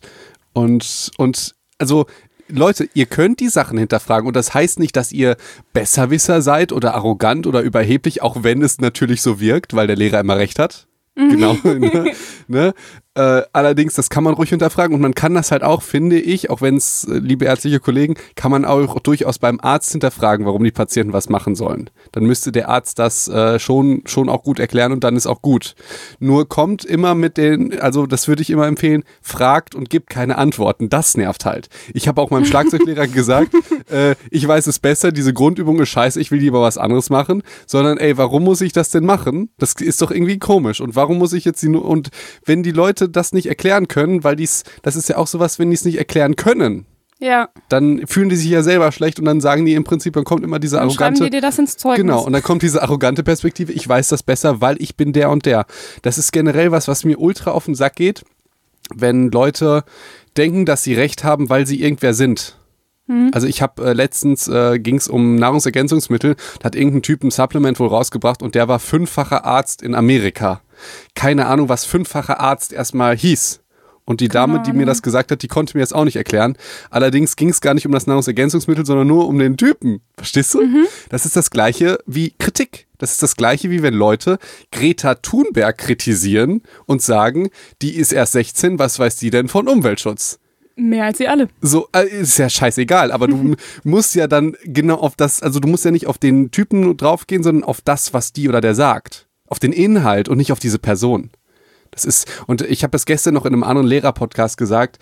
und, und, also, Leute, ihr könnt die Sachen hinterfragen und das heißt nicht, dass ihr Besserwisser seid oder arrogant oder überheblich, auch wenn es natürlich so wirkt, weil der Lehrer immer recht hat. Genau. <laughs> ne? Ne? Äh, allerdings, das kann man ruhig hinterfragen und man kann das halt auch, finde ich, auch wenn es, äh, liebe ärztliche Kollegen, kann man auch durchaus beim Arzt hinterfragen, warum die Patienten was machen sollen. Dann müsste der Arzt das äh, schon, schon auch gut erklären und dann ist auch gut. Nur kommt immer mit den, also das würde ich immer empfehlen, fragt und gibt keine Antworten. Das nervt halt. Ich habe auch meinem <laughs> Schlagzeuglehrer gesagt, äh, ich weiß es besser, diese Grundübung ist scheiße, ich will lieber was anderes machen, sondern ey, warum muss ich das denn machen? Das ist doch irgendwie komisch. Und warum muss ich jetzt die, und wenn die Leute das nicht erklären können, weil dies, das ist ja auch sowas, wenn die es nicht erklären können, Ja. dann fühlen die sich ja selber schlecht und dann sagen die im Prinzip, dann kommt immer diese Dann schreiben arrogante. die dir das ins Zeugnis. Genau, und dann kommt diese arrogante Perspektive, ich weiß das besser, weil ich bin der und der. Das ist generell was, was mir ultra auf den Sack geht, wenn Leute denken, dass sie recht haben, weil sie irgendwer sind. Also ich habe äh, letztens äh, ging es um Nahrungsergänzungsmittel, da hat irgendein Typ ein Supplement wohl rausgebracht und der war fünffacher Arzt in Amerika. Keine Ahnung, was fünffacher Arzt erstmal hieß. Und die Dame, die mir das gesagt hat, die konnte mir das auch nicht erklären. Allerdings ging es gar nicht um das Nahrungsergänzungsmittel, sondern nur um den Typen. Verstehst du? Das ist das gleiche wie Kritik. Das ist das gleiche wie wenn Leute Greta Thunberg kritisieren und sagen, die ist erst 16, was weiß die denn von Umweltschutz? Mehr als sie alle. so, äh, ist ja scheißegal, aber du <laughs> musst ja dann genau auf das, also du musst ja nicht auf den Typen draufgehen, sondern auf das, was die oder der sagt. Auf den Inhalt und nicht auf diese Person. Das ist, und ich habe das gestern noch in einem anderen Lehrer-Podcast gesagt,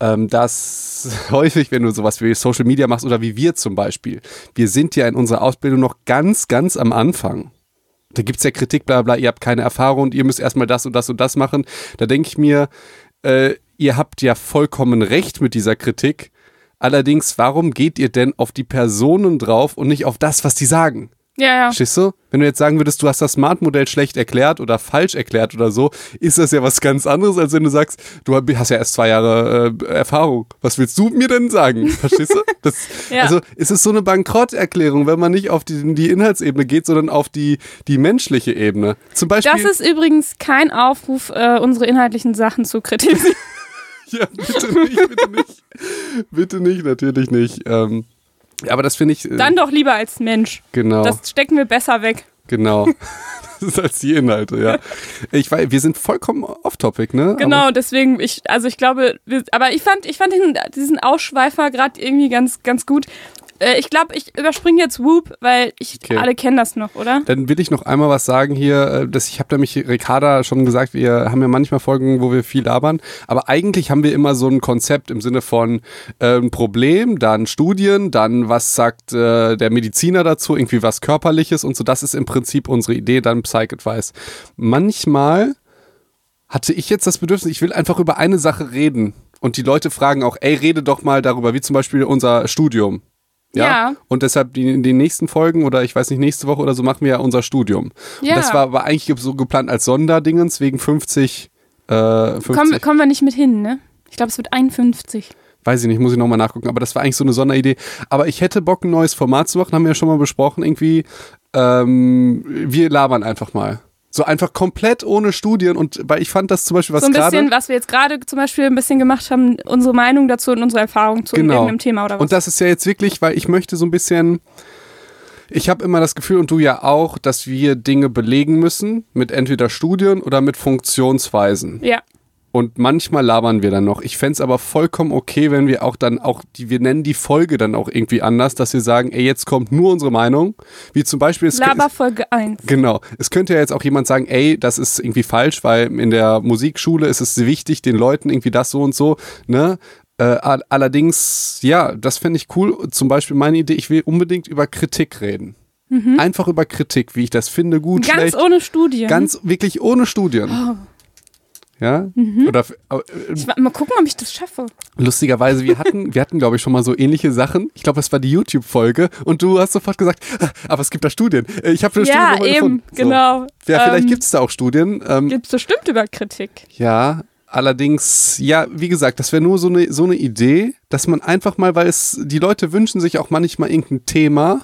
ähm, dass <laughs> häufig, wenn du sowas wie Social Media machst oder wie wir zum Beispiel, wir sind ja in unserer Ausbildung noch ganz, ganz am Anfang. Da gibt's ja Kritik, bla bla, ihr habt keine Erfahrung und ihr müsst erstmal das und das und das machen. Da denke ich mir, äh, ihr habt ja vollkommen recht mit dieser Kritik. Allerdings, warum geht ihr denn auf die Personen drauf und nicht auf das, was die sagen? Ja, ja. Verstehst du? Wenn du jetzt sagen würdest, du hast das Smart-Modell schlecht erklärt oder falsch erklärt oder so, ist das ja was ganz anderes, als wenn du sagst, du hast ja erst zwei Jahre äh, Erfahrung. Was willst du mir denn sagen? Verstehst du? Das, <laughs> Ja. Also es ist so eine Bankrotterklärung, wenn man nicht auf die, die Inhaltsebene geht, sondern auf die, die menschliche Ebene. Zum Beispiel. Das ist übrigens kein Aufruf, äh, unsere inhaltlichen Sachen zu kritisieren. <laughs> Ja, bitte nicht, bitte nicht. bitte nicht, natürlich nicht. Ähm, aber das finde ich. Äh, Dann doch lieber als Mensch. genau. Das stecken wir besser weg. Genau. <laughs> Das ist als die Inhalte, ja. Ich weiß, wir sind vollkommen off-topic, ne? Genau, deswegen, ich, also ich glaube, wir, aber ich fand, ich fand diesen, diesen Ausschweifer gerade irgendwie ganz, ganz gut. Äh, ich glaube, ich überspringe jetzt Whoop, weil ich, Okay. alle kennen das noch, oder? Dann will ich noch einmal was sagen hier. äh, Dass ich habe nämlich Ricarda schon gesagt, wir haben ja manchmal Folgen, wo wir viel labern, aber eigentlich haben wir immer so ein Konzept im Sinne von äh, ein Problem, dann Studien, dann was sagt äh, der Mediziner dazu, irgendwie was körperliches und so. Das ist im Prinzip unsere Idee, dann Psych-Advice. Manchmal hatte ich jetzt das Bedürfnis, ich will einfach über eine Sache reden. Und die Leute fragen auch, ey, rede doch mal darüber, wie zum Beispiel unser Studium. Ja. Ja. Und deshalb die, in den nächsten Folgen oder ich weiß nicht, nächste Woche oder so machen wir ja unser Studium. Ja. Und das war aber eigentlich so geplant als Sonderdingens wegen 50, äh, 50 Kommen, kommen wir nicht mit hin, ne? Ich glaube, es wird 51. weiß ich nicht, muss ich nochmal nachgucken, aber das war eigentlich so eine Sonderidee. Aber ich hätte Bock, ein neues Format zu machen, haben wir ja schon mal besprochen, irgendwie. Ähm, wir labern einfach mal. So einfach komplett ohne Studien und weil ich fand das zum Beispiel was so ein gerade. bisschen, was wir jetzt gerade zum Beispiel ein bisschen gemacht haben, unsere Meinung dazu und unsere Erfahrung zu Genau. irgendeinem Thema oder was. Und das ist ja jetzt wirklich, weil ich möchte so ein bisschen. Ich habe immer das Gefühl, und du ja auch, dass wir Dinge belegen müssen mit entweder Studien oder mit Funktionsweisen. ja, Und manchmal labern wir dann noch. Ich fänd's aber vollkommen okay, wenn wir auch dann auch, die, wir nennen die Folge dann auch irgendwie anders, dass wir sagen, ey, jetzt kommt nur unsere Meinung. Wie zum Beispiel, es, Laber Folge 1. Genau. Es könnte ja jetzt auch jemand sagen, ey, das ist irgendwie falsch, weil in der Musikschule ist es wichtig, den Leuten irgendwie das so und so, ne? Äh, all- allerdings, ja, das fände ich cool. Zum Beispiel meine Idee, ich will unbedingt über Kritik reden. Einfach über Kritik, wie ich das finde, gut, Mhm. Ganz schlecht. ohne Studien. Ganz wirklich ohne Studien. Ja? Mhm. Oder äh, Ich, mal gucken, ob ich das schaffe. lustigerweise, wir hatten, wir hatten, glaube ich, schon mal so ähnliche Sachen. Ich glaube, es war die YouTube-Folge und du hast sofort gesagt, "Ah, aber es gibt da Studien. Äh, Ich habe eine Studie Ja, nochmal eben. So. genau. Ja, vielleicht Ähm, gibt es da auch Studien. Ähm, Gibt es bestimmt über Kritik. ja, allerdings, ja, wie gesagt, das wäre nur so eine, so eine Idee, dass man einfach mal, weil es, die Leute wünschen sich auch manchmal irgendein Thema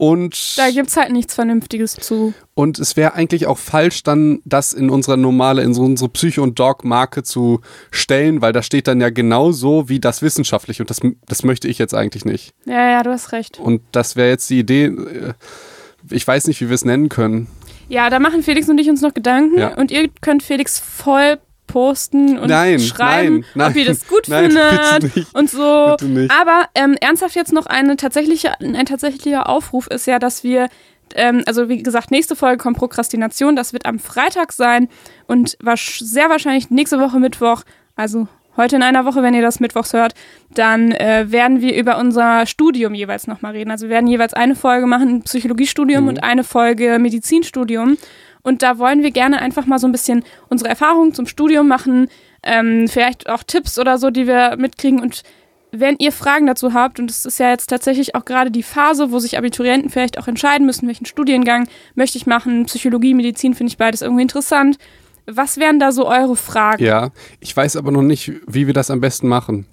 und, Da gibt es halt nichts Vernünftiges zu. und es wäre eigentlich auch falsch, dann das in unsere normale, in so unsere Psycho- und Dog-Marke zu stellen, weil da steht dann ja genau so wie das wissenschaftlich und das, das möchte ich jetzt eigentlich nicht. Ja, ja, du hast recht. Und das wäre jetzt die Idee, äh, ich weiß nicht, wie wir es nennen können. Ja, da machen Felix und ich uns noch Gedanken Ja. und ihr könnt Felix voll posten und Nein, schreiben, nein, ob ihr nein, das gut <laughs> nein, findet und so. Aber ähm, ernsthaft jetzt noch eine tatsächliche, ein tatsächlicher Aufruf ist ja, dass wir ähm, also wie gesagt, nächste Folge kommt Prokrastination. Das wird am Freitag sein und sehr wahrscheinlich nächste Woche Mittwoch, also heute in einer Woche, wenn ihr das Mittwochs hört, dann äh, werden wir über unser Studium jeweils nochmal reden. Also wir werden jeweils eine Folge machen, Psychologiestudium Mhm. und eine Folge Medizinstudium. Und da wollen wir gerne einfach mal so ein bisschen unsere Erfahrungen zum Studium machen, ähm, vielleicht auch Tipps oder so, die wir mitkriegen. Und wenn ihr Fragen dazu habt, und es ist ja jetzt tatsächlich auch gerade die Phase, wo sich Abiturienten vielleicht auch entscheiden müssen, welchen Studiengang möchte ich machen, Psychologie, Medizin finde ich beides irgendwie interessant. Was wären da so eure Fragen? Ja, ich weiß aber noch nicht, wie wir das am besten machen.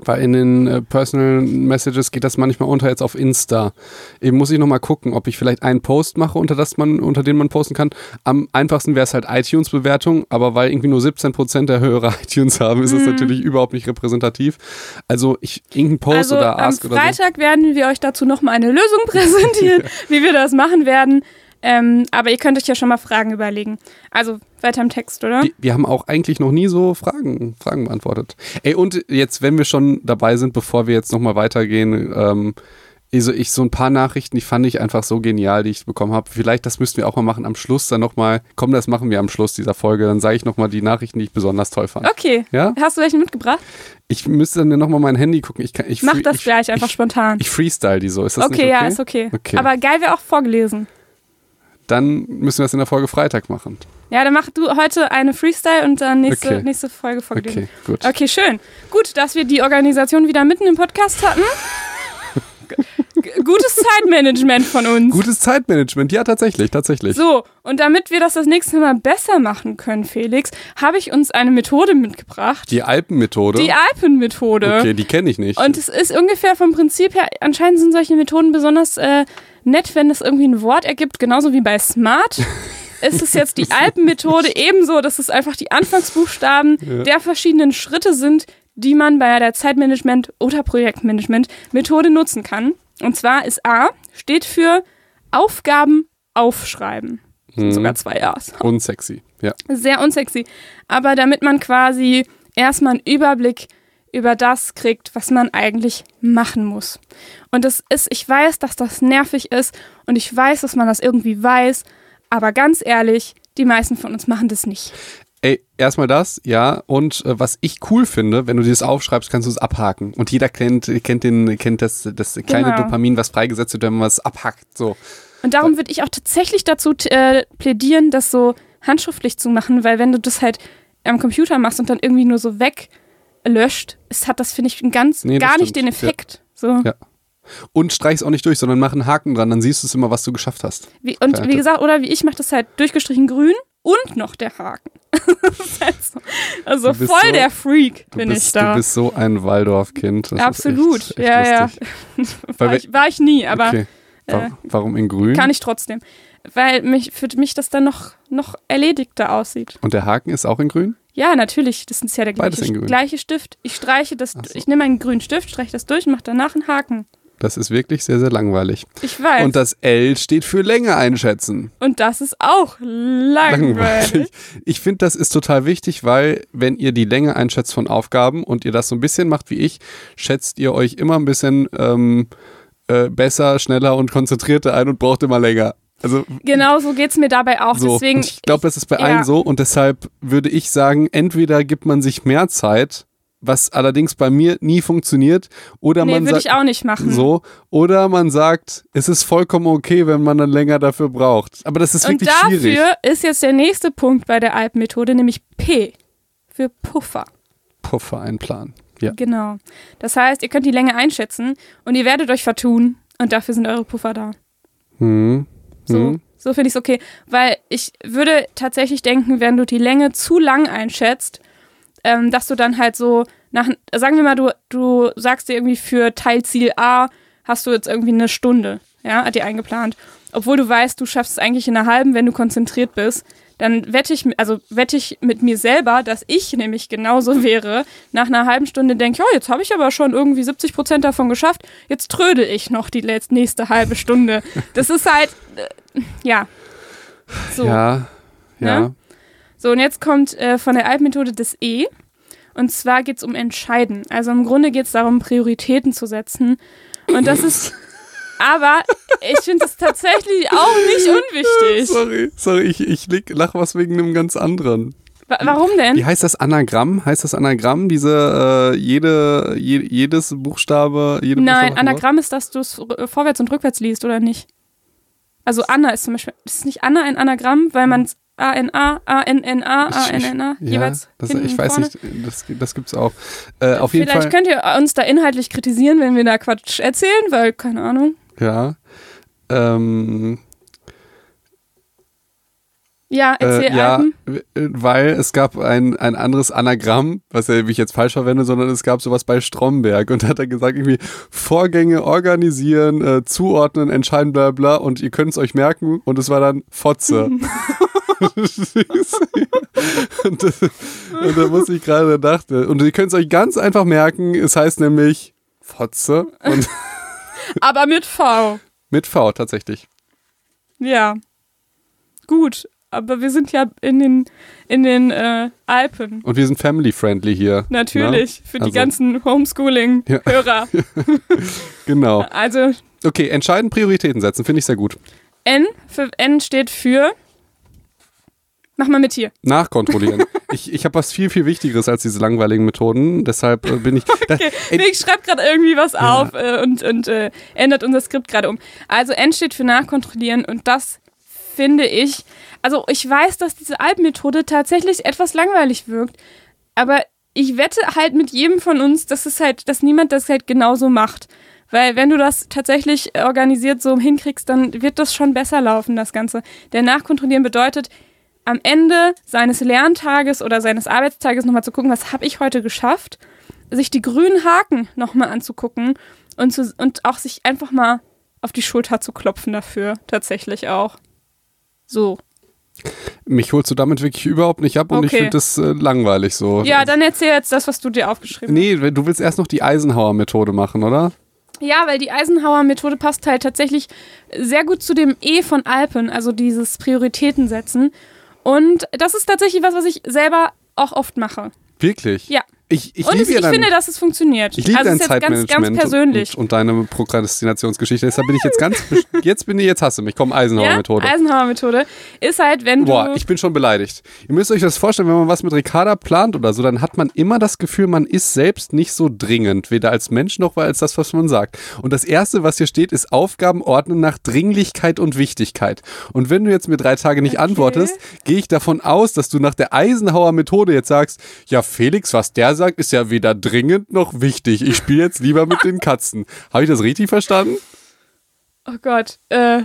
Weil in den äh, Personal Messages geht das manchmal unter jetzt auf Insta. Eben muss ich nochmal gucken, ob ich vielleicht einen Post mache, unter, das man, unter den man posten kann. Am einfachsten wäre es halt iTunes-Bewertung, aber weil irgendwie nur 17% der Hörer <laughs> iTunes haben, ist das Mhm. natürlich überhaupt nicht repräsentativ. Also ich irgendeinen Post also oder am Ask oder so. Freitag werden wir euch dazu nochmal eine Lösung <laughs> präsentieren, wie wir das machen werden. Ähm, aber ihr könnt euch ja schon mal Fragen überlegen. Also weiter im Text, oder? Wir, wir haben auch eigentlich noch nie so Fragen, Fragen beantwortet. Ey, und jetzt, wenn wir schon dabei sind, bevor wir jetzt nochmal weitergehen, ähm, also ich so ein paar Nachrichten, die fand ich einfach so genial, die ich bekommen habe. Vielleicht, das müssten wir auch mal machen am Schluss dann nochmal. Komm, das machen wir am Schluss dieser Folge. Dann sage ich nochmal die Nachrichten, die ich besonders toll fand. Okay. Ja? Hast du welche mitgebracht? Ich müsste dann nochmal mein Handy gucken. Ich kann, ich Mach das ich, gleich einfach ich, spontan. Ich freestyle die so. Ist das okay, okay? ja, ist okay. Okay. Aber geil wäre auch vorgelesen. Dann müssen wir das in der Folge Freitag machen. Ja, dann mach du heute eine Freestyle und dann nächste, Okay. nächste Folge vorgelesen. Okay, gut. Okay, schön. Gut, dass wir die Organisation wieder mitten im Podcast hatten. Gutes Zeitmanagement von uns. Gutes Zeitmanagement, ja, tatsächlich, tatsächlich. So, und damit wir das das nächste Mal besser machen können, Felix, habe ich uns eine Methode mitgebracht. Die Alpenmethode. Die Alpenmethode. okay, die kenne ich nicht. Und es ist ungefähr vom Prinzip her, anscheinend sind solche Methoden besonders äh, nett, wenn es irgendwie ein Wort ergibt, genauso wie bei Smart. <laughs> ist es jetzt die Alpenmethode ebenso, dass es einfach die Anfangsbuchstaben der verschiedenen Schritte sind, die man bei der Zeitmanagement- oder Projektmanagement-Methode nutzen kann. Und zwar ist A, steht für Aufgaben aufschreiben. Das sind Mhm. sogar zwei A's <laughs> Unsexy, ja. sehr unsexy. Aber damit man quasi erstmal einen Überblick über das kriegt, was man eigentlich machen muss. Und das ist, ich weiß, dass das nervig ist und ich weiß, dass man das irgendwie weiß, aber ganz ehrlich, die meisten von uns machen das nicht. Ey, erstmal das, ja. Und äh, was ich cool finde, wenn du dir das aufschreibst, kannst du es abhaken. Und jeder kennt, kennt, den, kennt das, das kleine Genau. Dopamin, was freigesetzt wird, wenn man was abhackt. So. Und darum würde ich auch tatsächlich dazu äh, plädieren, das so handschriftlich zu machen, weil wenn du das halt am Computer machst und dann irgendwie nur so weglöscht, es hat das, finde ich, ganz, Nee, gar nicht den Effekt. So. Ja. Und streich's auch nicht durch, sondern mach einen Haken dran, dann siehst du es immer, was du geschafft hast. Wie, und wie gesagt, oder wie ich mache das halt durchgestrichen grün und noch der Haken. <laughs> Halt so. Also bist voll so- der Freak bin bist, ich da. Du bist so ein Waldorf-Kind. Absolut. echt, echt ja, lustig. ja. <laughs> War ich, war ich nie, aber okay. Äh, Warum in grün? kann ich trotzdem. Weil mich, für mich das dann noch, noch erledigter aussieht. Und der Haken ist auch in grün? Ja, natürlich. Das ist ja der gleiche, gleiche Stift. Ich streiche das, so. ich nehme einen grünen Stift, streiche das durch und mache danach einen Haken. Das ist wirklich sehr, sehr langweilig. Ich weiß. Und das L steht für Länge einschätzen. Und das ist auch langweilig. Ich finde, das ist total wichtig, weil wenn ihr die Länge einschätzt von Aufgaben und ihr das so ein bisschen macht wie ich, schätzt ihr euch immer ein bisschen ähm, äh, besser, schneller und konzentrierter ein und braucht immer länger. Also Genau so geht es mir dabei auch. so. Deswegen, und ich glaube, das ist bei ja. allen so und deshalb würde ich sagen, entweder gibt man sich mehr Zeit was allerdings bei mir nie funktioniert. Oder Nee, man würde ich auch nicht machen. so, oder man sagt, es ist vollkommen okay, wenn man dann länger dafür braucht. Aber das ist Und wirklich dafür schwierig. ist jetzt der nächste Punkt bei der Alp-Methode, nämlich P für Puffer. Puffer einplanen. Ja. Genau. Das heißt, ihr könnt die Länge einschätzen und ihr werdet euch vertun und dafür sind eure Puffer da. Hm. So, Hm. so finde ich es okay. Weil ich würde tatsächlich denken, wenn du die Länge zu lang einschätzt, ähm, dass du dann halt so nach, sagen wir mal, du, du sagst dir irgendwie für Teilziel A hast du jetzt irgendwie eine Stunde, ja, hat dir eingeplant. Obwohl du weißt, du schaffst es eigentlich in einer halben, wenn du konzentriert bist, dann wette ich, mit- also wette ich mit mir selber, dass ich nämlich genauso <laughs> wäre. Nach einer halben Stunde denke, ja, jetzt habe ich aber schon irgendwie 70 Prozent davon geschafft. Jetzt trödel ich noch die nächste halbe Stunde. Das ist halt, äh, ja. So. Ja. Ja. Ne? So, und jetzt kommt äh, von der Alpmethode das E. Und zwar geht es um Entscheiden. Also im Grunde geht es darum, Prioritäten zu setzen. Und das ist, <laughs> aber ich finde es tatsächlich auch nicht unwichtig. Sorry, sorry, ich, ich leg- lach was wegen einem ganz anderen. Wa warum denn? Wie heißt das Anagramm? Heißt das Anagramm? Diese, äh, jede, je, jedes Buchstabe, jede Nein, Buchstabe? Anagramm ist, dass du es vorwärts und rückwärts liest, oder nicht? Also Anna ist zum Beispiel, ist nicht Anna ein Anagramm, weil man es A-N-A, A-N-N-A, A-N-N-A Ja, jeweils das, hinten ich weiß vorne? nicht, das, das gibt's auch. Äh, auf jeden Vielleicht Fall. könnt ihr uns da inhaltlich kritisieren, wenn wir da Quatsch erzählen, weil, keine Ahnung. Ja. Ähm, Ja, erzähl äh, ja, äh, weil es gab ein, ein anderes Anagramm, was er ich jetzt falsch verwende, sondern es gab sowas bei Stromberg und da hat er gesagt, irgendwie Vorgänge organisieren, äh, zuordnen, entscheiden, bla bla und ihr könnt es euch merken und es war dann Fotze. <laughs> <laughs> und, das- und da muss ich gerade dachte, und ihr könnt es euch ganz einfach merken, es heißt nämlich Fotze <laughs> Aber mit V. mit V tatsächlich. Ja. Gut. Aber wir sind ja in den, in den äh, Alpen. Und wir sind family-friendly hier. Natürlich. Für die Also- ganzen Homeschooling-Hörer. Ne? <laughs> Genau. Also Okay, entscheiden Prioritäten setzen, finde ich sehr gut. N für N steht für. Mach mal mit hier. Nachkontrollieren. <laughs> ich ich habe was viel, viel Wichtigeres als diese langweiligen Methoden. Deshalb äh, bin ich. Da, <laughs> Okay. ey, Nee, ich schreibe gerade irgendwie was auf äh, und, und äh, ändert unser Skript gerade um. Also N steht für nachkontrollieren und das finde ich, also ich weiß, dass diese Alpenmethode tatsächlich etwas langweilig wirkt, aber ich wette halt mit jedem von uns, dass es halt, dass niemand das halt genauso macht. Weil wenn du das tatsächlich organisiert so hinkriegst, dann wird das schon besser laufen, das Ganze. Der Nachkontrollieren bedeutet, am Ende seines Lerntages oder seines Arbeitstages nochmal zu gucken, was habe ich heute geschafft, sich die grünen Haken nochmal anzugucken und, zu, und auch sich einfach mal auf die Schulter zu klopfen dafür, tatsächlich auch. So. mich holst du damit wirklich überhaupt nicht ab und ich Okay. finde das äh, langweilig so. Ja, dann erzähl jetzt das, was du dir aufgeschrieben Nee, du willst erst noch die Eisenhower-Methode machen, oder? hast. Ja, weil die Eisenhower-Methode passt halt tatsächlich sehr gut zu dem E von Alpen, also dieses Prioritäten setzen. Und das ist tatsächlich was, was ich selber auch oft mache. Wirklich? Ja. Ich, ich und ja ich dein, finde, dass es funktioniert. ich liebe also dein jetzt ganz, Zeitmanagement ganz persönlich. Und, und deine Prokrastinationsgeschichte. Deshalb bin ich jetzt ganz, <laughs> jetzt bin ich, jetzt hast du mich. Komm, Eisenhower-Methode. Ja, Eisenhower-Methode ist halt, wenn du. Boah, ich bin schon beleidigt. Ihr müsst euch das vorstellen, wenn man was mit Ricarda plant oder so, dann hat man immer das Gefühl, man ist selbst nicht so dringend, weder als Mensch noch als das, was man sagt. Und das Erste, was hier steht, ist Aufgaben ordnen nach Dringlichkeit und Wichtigkeit. Und wenn du jetzt mir drei Tage nicht Okay. antwortest, gehe ich davon aus, dass du nach der Eisenhower-Methode jetzt sagst, ja Felix, was der sagt, ist ja weder dringend noch wichtig. Ich spiele jetzt lieber mit den Katzen. Habe ich das richtig verstanden? oh Gott, äh,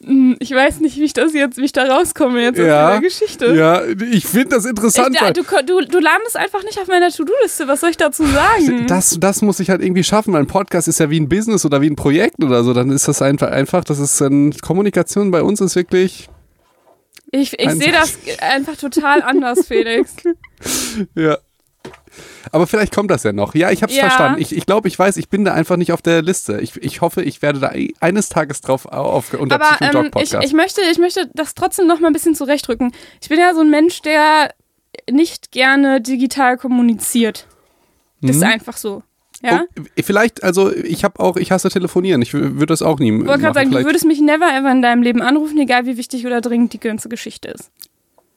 mh, ich weiß nicht, wie ich das jetzt, wie ich da rauskomme jetzt aus Ja. dieser Geschichte. Ja, ich finde das interessant. Ich, du, du, du landest einfach nicht auf meiner To-Do-Liste. Was soll ich dazu sagen? Das, das muss ich halt irgendwie schaffen, weil ein Podcast ist ja wie ein Business oder wie ein Projekt oder so. Dann ist das einfach, einfach das ist ähm, Kommunikation bei uns ist wirklich, ich ich sehe das einfach total anders, Felix. <laughs> ja. Aber vielleicht kommt das ja noch. Ja, ich habe es Ja. verstanden. Ich, ich glaube, ich weiß, ich bin da einfach nicht auf der Liste. Ich, ich hoffe, ich werde da eines Tages drauf auf unter Aber ähm, ich, ich, möchte, ich möchte das trotzdem noch mal ein bisschen zurechtrücken. Ich bin ja so ein Mensch, der nicht gerne digital kommuniziert. Das ist Mhm. einfach so. Ja? Oh, vielleicht, also ich habe auch, ich hasse telefonieren. Ich würde das auch nie Ich wollte gerade sagen, du Vielleicht- würdest mich never ever in deinem Leben anrufen, egal wie wichtig oder dringend die ganze Geschichte ist.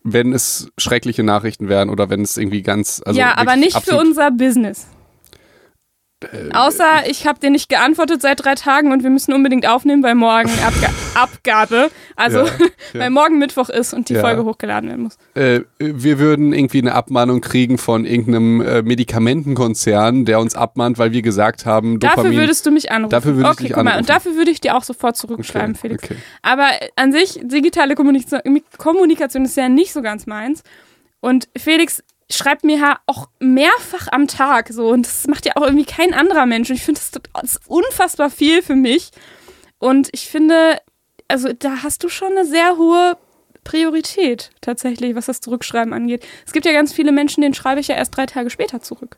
Wenn es schreckliche Nachrichten wären oder wenn es irgendwie ganz. Also ja, aber nicht für unser Business. Äh, Außer ich habe dir nicht geantwortet seit drei Tagen und wir müssen unbedingt aufnehmen, weil morgen <laughs> Abga Abgabe, also Ja, <laughs> ja. weil morgen Mittwoch ist und die Ja. Folge hochgeladen werden muss. Äh, wir würden irgendwie eine Abmahnung kriegen von irgendeinem äh, Medikamentenkonzern, der uns abmahnt, weil wir gesagt haben, Dafür Dopamin. würdest du mich anrufen. Dafür würde ich okay, dich guck mal, anrufen. und dafür würde ich dir auch sofort zurückschreiben, Okay, Felix. okay. Aber an sich, digitale Kommunikation, Kommunikation ist ja nicht so ganz meins. Und Felix schreibt mir ja auch mehrfach am Tag so. Und das macht ja auch irgendwie kein anderer Mensch. Und ich finde, das das unfassbar viel für mich. Und ich finde, also da hast du schon eine sehr hohe Priorität tatsächlich, was das Zurückschreiben angeht. Es gibt ja ganz viele Menschen, denen schreibe ich ja erst drei Tage später zurück.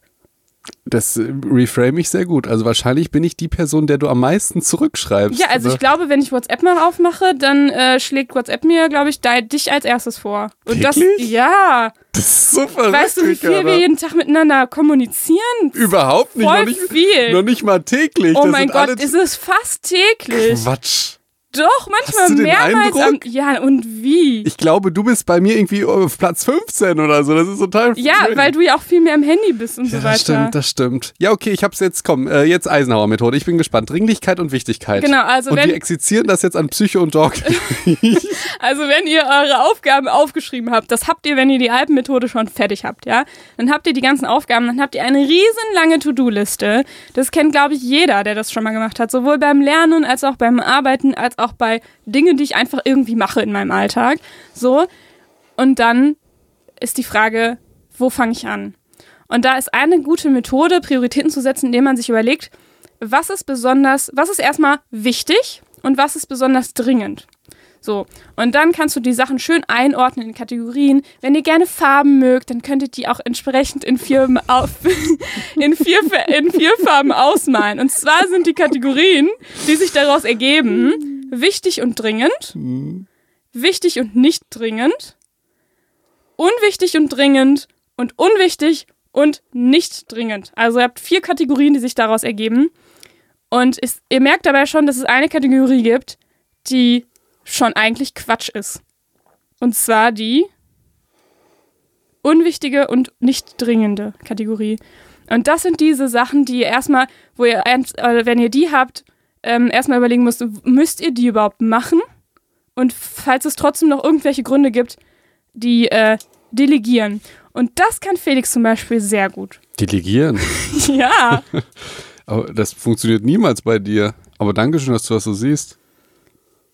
Das äh, reframe ich sehr gut. Also wahrscheinlich bin ich die Person, der du am meisten zurückschreibst. Ja, also ich oder? glaube, wenn ich WhatsApp mal aufmache, dann äh, schlägt WhatsApp mir, glaube ich, dich als erstes vor. Und das, Wirklich? ja. Das ist so verrückt. Weißt du, wie viel wir jeden Tag miteinander kommunizieren? Überhaupt nicht. Voll noch nicht, viel. Noch nicht mal täglich. oh das mein Gott, ist es fast täglich. Quatsch. Doch, manchmal Hast du den mehrmals am. Ja, und wie? Ich glaube, du bist bei mir irgendwie auf Platz 15 oder so. Das ist total ja, crazy. weil du ja auch viel mehr am Handy bist und Ja, so das weiter. stimmt, das stimmt. Ja, okay, ich hab's jetzt, komm, äh, jetzt Eisenhower-Methode. Ich bin gespannt. Dringlichkeit und Wichtigkeit. Genau, also und wenn- wir exerzieren das jetzt an Psycho und Dog. <laughs> <laughs> Also wenn ihr eure Aufgaben aufgeschrieben habt, das habt ihr, wenn ihr die Alpenmethode schon fertig habt, ja, dann habt ihr die ganzen Aufgaben, dann habt ihr eine riesenlange To-Do-Liste. Das kennt, glaube ich, jeder, der das schon mal gemacht hat, sowohl beim Lernen als auch beim Arbeiten, als auch bei Dingen, die ich einfach irgendwie mache in meinem Alltag. So. Und dann ist die Frage, wo fange ich an? Und da ist eine gute Methode, Prioritäten zu setzen, indem man sich überlegt, was ist besonders, was ist erstmal wichtig und was ist besonders dringend. So, und dann kannst du die Sachen schön einordnen in Kategorien. Wenn ihr gerne Farben mögt, dann könnt ihr die auch entsprechend in vier, auf, <laughs> in vier, in vier Farben ausmalen. Und zwar sind die Kategorien, die sich daraus ergeben, wichtig und dringend, wichtig und nicht dringend, unwichtig und dringend und unwichtig und nicht dringend. Also ihr habt vier Kategorien, die sich daraus ergeben. Und es, ihr merkt dabei schon, dass es eine Kategorie gibt, die schon eigentlich Quatsch ist. Und zwar die unwichtige und nicht dringende Kategorie. Und das sind diese Sachen, die ihr erstmal, wo ihr, äh, wenn ihr die habt, ähm, erstmal überlegen müsst, müsst ihr die überhaupt machen? Und falls es trotzdem noch irgendwelche Gründe gibt, die äh, delegieren. Und das kann Felix zum Beispiel sehr gut. Delegieren. <laughs> ja. <laughs> Aber das funktioniert niemals bei dir. Aber danke schön, dass du das so siehst.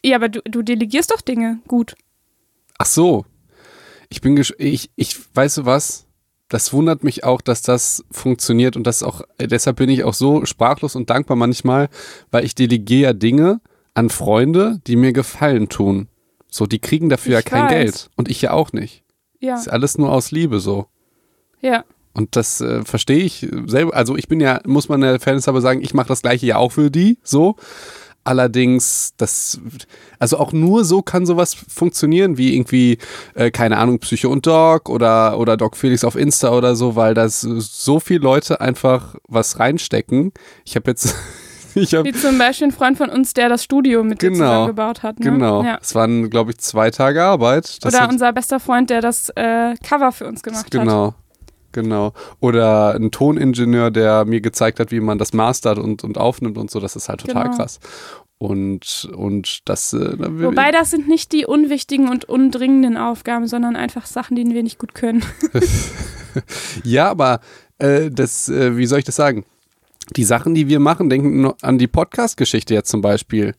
Ja, aber du, du delegierst doch Dinge gut. Ach so. Ich bin gesch ich, ich weißt du was? Das wundert mich auch, dass das funktioniert und das auch, äh, deshalb bin ich auch so sprachlos und dankbar manchmal, weil ich delegiere ja Dinge an Freunde, die mir Gefallen tun. So, die kriegen dafür Ich ja kein weiß. Geld. Und ich ja auch nicht. Ja. Ist alles nur aus Liebe so. Ja. Und das äh, verstehe ich selber. Also ich bin ja, muss man der Fairness aber sagen, ich mache das gleiche ja auch für die, so. Allerdings, das, also auch nur so kann sowas funktionieren, wie irgendwie, äh, keine Ahnung, Psycho und Doc oder, oder Doc Felix auf Insta oder so, weil da so viele Leute einfach was reinstecken. Ich habe jetzt, <laughs> ich habe Wie zum Beispiel ein Freund von uns, der das Studio mit dir Genau. zusammengebaut hat. Ne? Genau. Ja. Es waren, glaube ich, zwei Tage Arbeit. Das Oder unser bester Freund, der das äh, Cover für uns gemacht hat. Genau. Genau. Oder ein Toningenieur, der mir gezeigt hat, wie man das mastert und, und aufnimmt und so. Das ist halt total Genau. krass. Und, und das. Äh, Wobei das sind nicht die unwichtigen und undringenden Aufgaben, sondern einfach Sachen, die wir nicht gut können. <laughs> ja, aber äh, das, äh, wie soll ich das sagen? Die Sachen, die wir machen, denken an die Podcast-Geschichte jetzt zum Beispiel.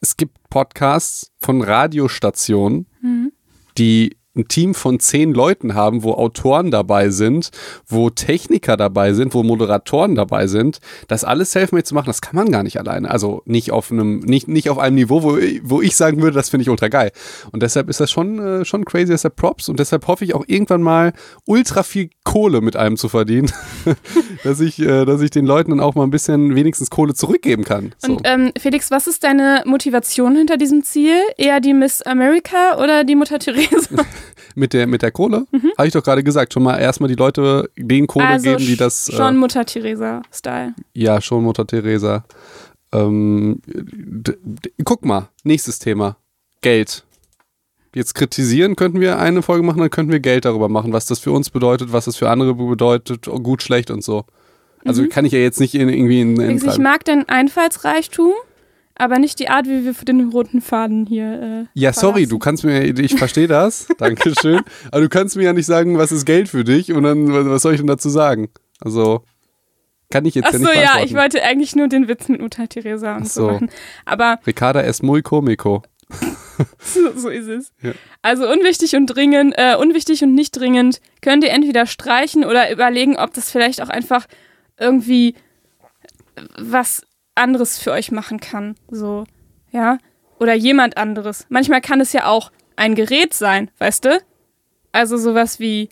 Es gibt Podcasts von Radiostationen, Mhm. die ein Team von zehn Leuten haben, wo Autoren dabei sind, wo Techniker dabei sind, wo Moderatoren dabei sind. Das alles selfmade zu machen, das kann man gar nicht alleine. Also nicht auf einem, nicht, nicht auf einem Niveau, wo, ich- wo ich sagen würde, das finde ich ultra geil. Und deshalb ist das schon, äh, schon crazy, deshalb Props. Und deshalb hoffe ich auch irgendwann mal ultra viel Kohle mit einem zu verdienen, <laughs> dass ich, äh, dass ich den Leuten dann auch mal ein bisschen wenigstens Kohle zurückgeben kann. So. Und ähm, Felix, was ist deine Motivation hinter diesem Ziel? Eher die Miss America oder die Mutter <laughs> Theresa? <laughs> mit der, mit der Kohle, habe ich doch gerade gesagt, schon mal erstmal die Leute den Kohle Mhm. also geben, die das. äh, schon Mutter Theresa-Style. Ja, schon Mutter Teresa. Ähm, guck mal, nächstes Thema. Geld. Jetzt kritisieren könnten wir eine Folge machen, dann könnten wir Geld darüber machen, was das für uns bedeutet, was das für andere bedeutet, gut, schlecht und so. Also kann ich ja jetzt nicht in, irgendwie in, in Ich mag deinen Einfallsreichtum, aber nicht die Art, wie wir für den roten Faden hier. Äh, Ja, sorry, du kannst mir, ich verstehe das, <laughs> Dankeschön, aber du kannst mir ja nicht sagen, was ist Geld für dich und dann, was soll ich denn dazu sagen? Also, kann ich jetzt Ach ja so, nicht ja, beantworten. ich wollte eigentlich nur den Witz mit Mutter Teresa und so. so. machen. Aber Ricarda es muy comico. so, so ist es. Ja. Also unwichtig und dringend, äh, unwichtig und nicht dringend könnt ihr entweder streichen oder überlegen, ob das vielleicht auch einfach irgendwie was anderes für euch machen kann. So, ja. Oder jemand anderes. Manchmal kann es ja auch ein Gerät sein, weißt du? Also sowas wie.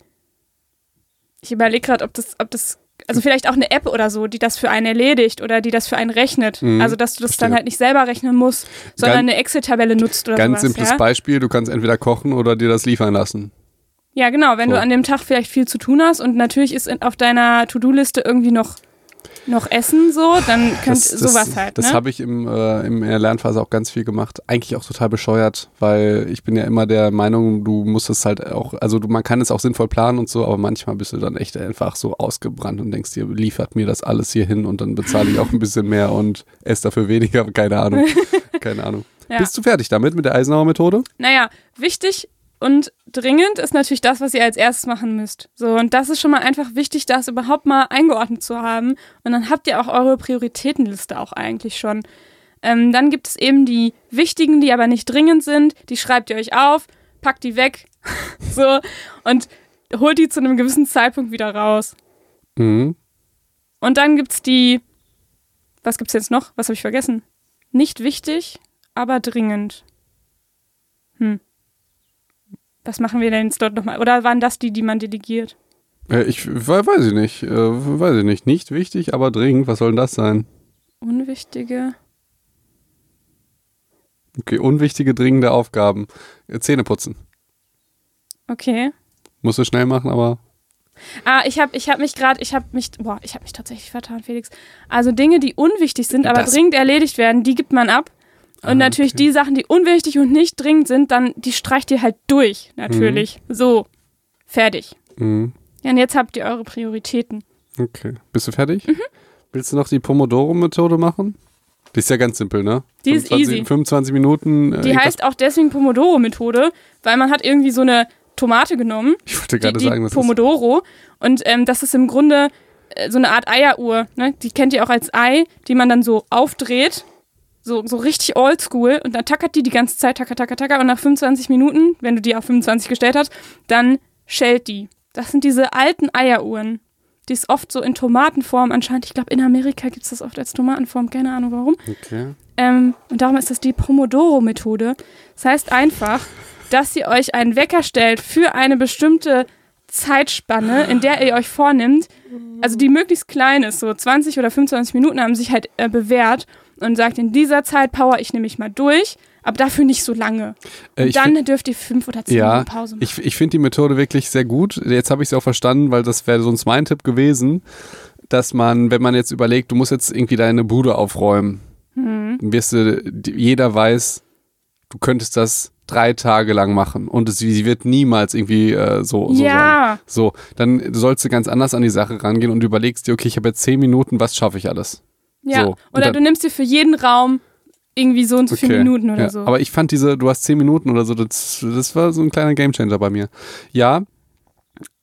Ich überlege gerade, ob das, ob das. Also vielleicht auch eine App oder so, die das für einen erledigt oder die das für einen rechnet. Mhm, also dass du das dann verstehe. halt nicht selber rechnen musst, sondern Ganz- eine Excel-Tabelle nutzt oder Ganz sowas. simples ja? Beispiel, du kannst entweder kochen oder dir das liefern lassen. Ja, genau, wenn So. du an dem Tag vielleicht viel zu tun hast und natürlich ist auf deiner To-Do-Liste irgendwie noch, noch Essen so, dann könnt sowas halt. Das ne? habe ich im, äh, in der Lernphase auch ganz viel gemacht. Eigentlich auch total bescheuert, weil ich bin ja immer der Meinung, du musst es halt auch, also du, man kann es auch sinnvoll planen und so, aber manchmal bist du dann echt einfach so ausgebrannt und denkst dir, liefert mir das alles hier hin und dann bezahle ich auch ein bisschen mehr und esse dafür weniger, <laughs> keine Ahnung. <laughs> Keine Ahnung. Ja. Bist du fertig damit mit der Eisenhower-Methode? Naja, wichtig und dringend ist natürlich das, was ihr als erstes machen müsst. So, und das ist schon mal einfach wichtig, das überhaupt mal eingeordnet zu haben. Und dann habt ihr auch eure Prioritätenliste auch eigentlich schon. Ähm, dann gibt es eben die wichtigen, die aber nicht dringend sind. Die schreibt ihr euch auf, packt die weg. <laughs> so, und holt die zu einem gewissen Zeitpunkt wieder raus. Mhm. Und dann gibt's die. Was gibt's jetzt noch? Was habe ich vergessen? Nicht wichtig, aber dringend. Hm. Was machen wir denn jetzt dort nochmal? Oder waren das die, die man delegiert? Äh, ich we- weiß ich nicht. Äh, weiß ich nicht. Nicht wichtig, aber dringend. Was soll denn das sein? Unwichtige. Okay, unwichtige, dringende Aufgaben. Äh, Zähne putzen. Okay. Musst du schnell machen, aber Ah, ich habe ich hab mich gerade, ich habe mich, boah, ich habe mich tatsächlich vertan, Felix. Also Dinge, die unwichtig sind, aber Das- dringend erledigt werden, die gibt man ab. Und Ah, natürlich okay. die Sachen, die unwichtig und nicht dringend sind, dann die streicht ihr halt durch, natürlich. So, fertig. Mhm. Ja, und jetzt habt ihr eure Prioritäten. Okay. Bist du fertig? Mhm. Willst du noch die Pomodoro-Methode machen? Die ist ja ganz simpel, ne? Die ist 25, easy. 25 Minuten. äh, Die heißt auch deswegen Pomodoro-Methode, weil man hat irgendwie so eine Tomate genommen, ich wollte die, gerade die sagen, das ist. Pomodoro. Und ähm, das ist im Grunde äh, so eine Art Eieruhr. Ne? Die kennt ihr auch als Ei, die man dann so aufdreht. So, so richtig oldschool. Und dann tackert die die ganze Zeit, tacker, tacker, tacker. Und nach 25 Minuten, wenn du die auf 25 gestellt hast, dann schellt die. Das sind diese alten Eieruhren. Die ist oft so in Tomatenform anscheinend. Ich glaube, in Amerika gibt es das oft als Tomatenform. Keine Ahnung warum. Okay. Ähm, und darum ist das die Pomodoro-Methode. Das heißt einfach, dass ihr euch einen Wecker stellt für eine bestimmte Zeitspanne, in der ihr euch vornimmt, also die möglichst klein ist, so 20 oder 25 Minuten haben sich halt äh, bewährt und sagt, in dieser Zeit power ich nämlich mal durch, aber dafür nicht so lange. Äh, dann dürft ihr fünf oder zehn Ja, Minuten Pause machen. Ich, ich finde die Methode wirklich sehr gut. Jetzt habe ich sie auch verstanden, weil das wäre sonst mein Tipp gewesen, dass man, wenn man jetzt überlegt, du musst jetzt irgendwie deine Bude aufräumen, Mhm. dann wirst du, jeder weiß, du könntest das drei Tage lang machen und es, sie wird niemals irgendwie äh, so, so sein. ja, So, dann sollst du ganz anders an die Sache rangehen und du überlegst dir, okay, ich habe jetzt zehn Minuten, was schaffe ich alles? Ja. So, oder dann- du nimmst dir für jeden Raum irgendwie so und so viele Minuten oder ja. so. Aber ich fand diese, du hast zehn Minuten oder so, das, das war so ein kleiner Gamechanger bei mir. Ja,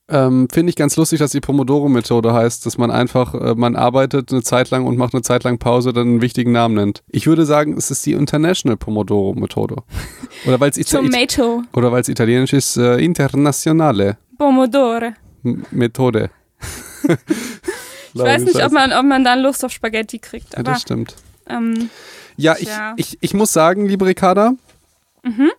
ähm, finde ich ganz lustig, dass die Pomodoro-Methode heißt, dass man einfach, äh, man arbeitet eine Zeit lang und macht eine Zeit lang Pause, dann einen wichtigen Namen nennt. Ich würde sagen, es ist die International Pomodoro-Methode. <laughs> Oder weil es Ita Tomato, oder weil es italienisch ist, äh, Internationale Pomodoro. M- Methode. <laughs> Ich weiß nicht, ob man, ob man dann Lust auf Spaghetti kriegt, Ja, aber das stimmt. ähm, Ja, ich, Tja. ich, ich muss sagen, liebe Ricarda, Mhm.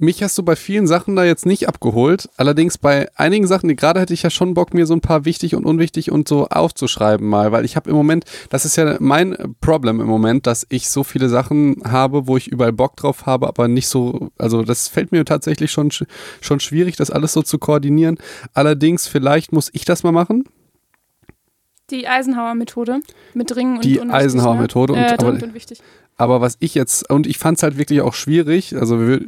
mich hast du bei vielen Sachen da jetzt nicht abgeholt. Allerdings bei einigen Sachen, gerade hätte ich ja schon Bock, mir so ein paar wichtig und unwichtig und so aufzuschreiben mal, weil ich habe im Moment, das ist ja mein Problem im Moment, dass ich so viele Sachen habe, wo ich überall Bock drauf habe, aber nicht so, also das fällt mir tatsächlich schon, sch- schon schwierig, das alles so zu koordinieren. Allerdings, vielleicht muss ich das mal machen. Die Eisenhower-Methode mit dringend und Die unwichtig. Eisenhower-Methode Ne? und- Äh, aber- und wichtig. Aber was ich jetzt, und ich fand es halt wirklich auch schwierig, also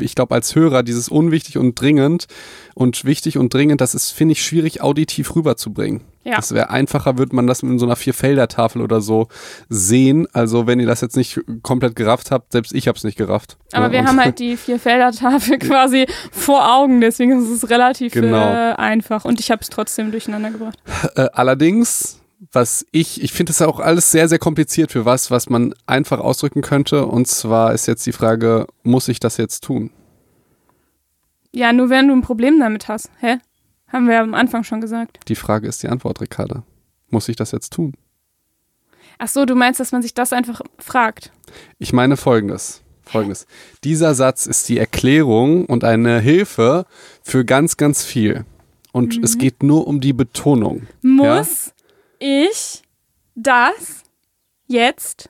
ich glaube, als Hörer dieses unwichtig und dringend und wichtig und dringend, das ist, finde ich, schwierig auditiv rüberzubringen. Ja. Das wäre einfacher, würde man das in so einer Vierfelder-Tafel oder so sehen. Also wenn ihr das jetzt nicht komplett gerafft habt, selbst ich habe es nicht gerafft. Aber Ja, wir haben halt <laughs> die Vierfelder-Tafel quasi vor Augen, deswegen ist es relativ Genau. äh, einfach. Und ich habe es trotzdem durcheinander gebracht. Äh, allerdings, was ich, ich finde das auch alles sehr, sehr kompliziert für was, was man einfach ausdrücken könnte. Und zwar ist jetzt die Frage, muss ich das jetzt tun? Ja, nur wenn du ein Problem damit hast. Hä? Haben wir ja am Anfang schon gesagt. Die Frage ist die Antwort, Ricarda. Muss ich das jetzt tun? Ach so, du meinst, dass man sich das einfach fragt. Ich meine folgendes. Folgendes. Dieser Satz ist die Erklärung und eine Hilfe für ganz, ganz viel. Und es geht nur um die Betonung. Muss ich das jetzt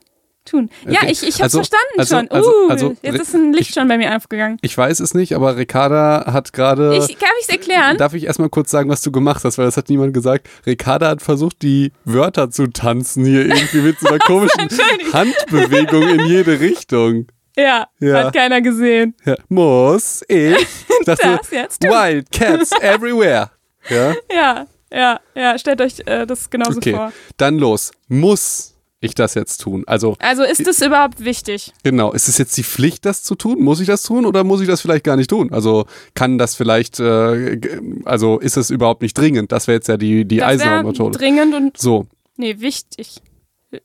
tun? Ja, Okay. ich, ich habe Also- verstanden also- schon. also- uh, also- jetzt ist ein Licht ich- schon bei mir aufgegangen. Ich weiß es nicht, aber Ricarda hat gerade. Ich, kann ich es erklären? Darf ich erstmal kurz sagen, was du gemacht hast, weil das hat niemand gesagt. Ricarda hat versucht, die Wörter zu tanzen hier irgendwie mit so einer <laughs> komischen Handbewegung in jede Richtung. Ja, Ja. hat keiner gesehen. Ja. Muss ich? <laughs> Dachte, Das jetzt tun. Wild Cats <laughs> everywhere. Ja, Ja, ja, ja, stellt euch äh, das genauso okay. vor. Dann los. Muss ich das jetzt tun? Also, Also ist es überhaupt wichtig? genau, ist es jetzt die Pflicht, das zu tun? Muss ich das tun oder muss ich das vielleicht gar nicht tun? Also, kann das vielleicht, äh, also ist es überhaupt nicht dringend? Das wäre jetzt ja die, die Eisenhower-Methode. dringend und, So, nee, wichtig.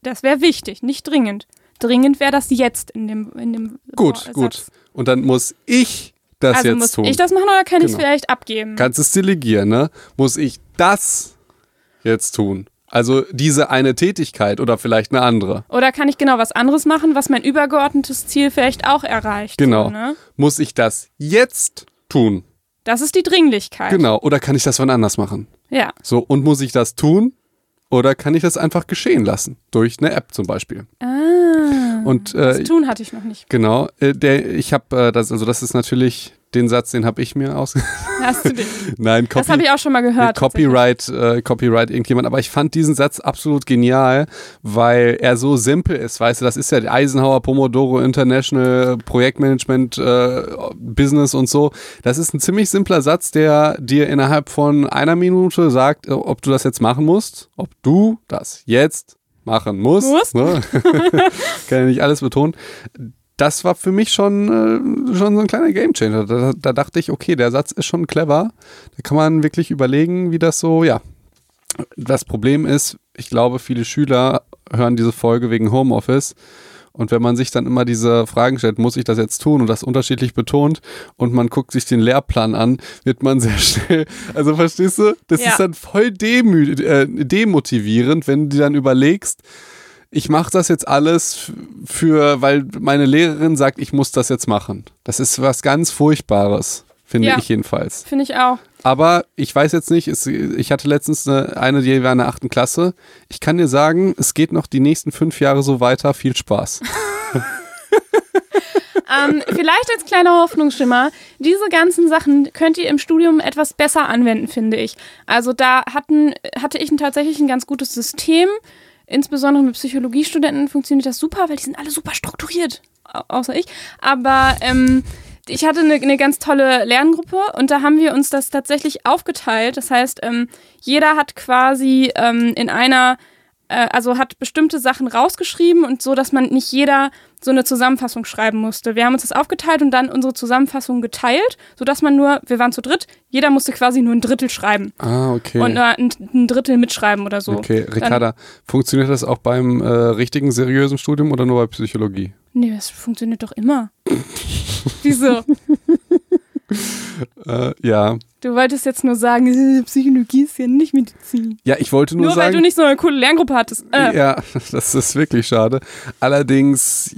Das wäre wichtig, nicht dringend. Dringend wäre das jetzt in dem, in dem Gut, Satz. gut. Und dann muss ich das Also jetzt muss tun. ich das machen oder kann ich es Genau. vielleicht abgeben? Kannst es delegieren, ne? Muss ich das jetzt tun? Also diese eine Tätigkeit oder vielleicht eine andere. Oder kann ich genau was anderes machen, was mein übergeordnetes Ziel vielleicht auch erreicht? Genau. So, ne? Muss ich das jetzt tun? Das ist die Dringlichkeit. Genau. Oder kann ich das wann anders machen? Ja. So, und muss ich das tun? Oder kann ich das einfach geschehen lassen? Durch eine App zum Beispiel. Ah. Und das äh, tun hatte ich noch nicht. genau, äh, der, ich habe, äh, das, also das ist natürlich den Satz, den habe ich mir aus. <laughs> Hast du den? Nein, Das habe ich auch schon mal gehört. Copyright, äh, Copyright irgendjemand. Aber ich fand diesen Satz absolut genial, weil er so simpel ist. Weißt du, das ist ja die Eisenhower Pomodoro International Projektmanagement äh, Business und so. Das ist ein ziemlich simpler Satz, der dir innerhalb von einer Minute sagt, äh, ob du das jetzt machen musst, ob du das jetzt machen musst. Musst. Ne? <laughs> Kann ja nicht alles betonen das war für mich schon, äh, schon so ein kleiner Gamechanger. Da, da dachte ich, okay, der Satz ist schon clever. Da kann man wirklich überlegen, wie das so, ja. Das Problem ist, ich glaube, viele Schüler hören diese Folge wegen Homeoffice. Und wenn man sich dann immer diese Fragen stellt, muss ich das jetzt tun und das unterschiedlich betont und man guckt sich den Lehrplan an, wird man sehr <laughs> schnell, also verstehst du, das Ja. ist dann voll demü äh, demotivierend, wenn du dir dann überlegst, ich mache das jetzt alles für, weil meine Lehrerin sagt, ich muss das jetzt machen. Das ist was ganz Furchtbares, finde Ja. ich jedenfalls. Finde ich auch. Aber ich weiß jetzt nicht, es, ich hatte letztens eine, eine, die war in der achten Klasse. Ich kann dir sagen, es geht noch die nächsten fünf Jahre so weiter. Viel Spaß. <laughs> Ähm, vielleicht als kleiner Hoffnungsschimmer, diese ganzen Sachen könnt ihr im Studium etwas besser anwenden, finde ich. Also da hatten, hatte ich ein, tatsächlich ein ganz gutes System. Insbesondere mit Psychologiestudenten funktioniert das super, weil die sind alle super strukturiert, au- außer ich. Aber ähm, ich hatte eine, eine ganz tolle Lerngruppe und da haben wir uns das tatsächlich aufgeteilt. Das heißt, ähm, jeder hat quasi ähm, in einer äh, also hat bestimmte Sachen rausgeschrieben und so, dass man nicht jeder so eine Zusammenfassung schreiben musste. Wir haben uns das aufgeteilt und dann unsere Zusammenfassung geteilt, sodass man nur, wir waren zu dritt, jeder musste quasi nur ein Drittel schreiben Ah, okay. und nur ein, ein Drittel mitschreiben oder so. okay, Ricarda, funktioniert das auch beim äh, richtigen, seriösen Studium oder nur bei Psychologie? Nee, das funktioniert doch immer. <laughs> Wieso? Äh, ja. Du wolltest jetzt nur sagen, äh, Psychologie ist ja nicht Medizin. Ja, ich wollte nur, Nur, weil sagen. du nicht so eine coole Lerngruppe hattest. Äh, Ja, <laughs> das ist wirklich schade. Allerdings,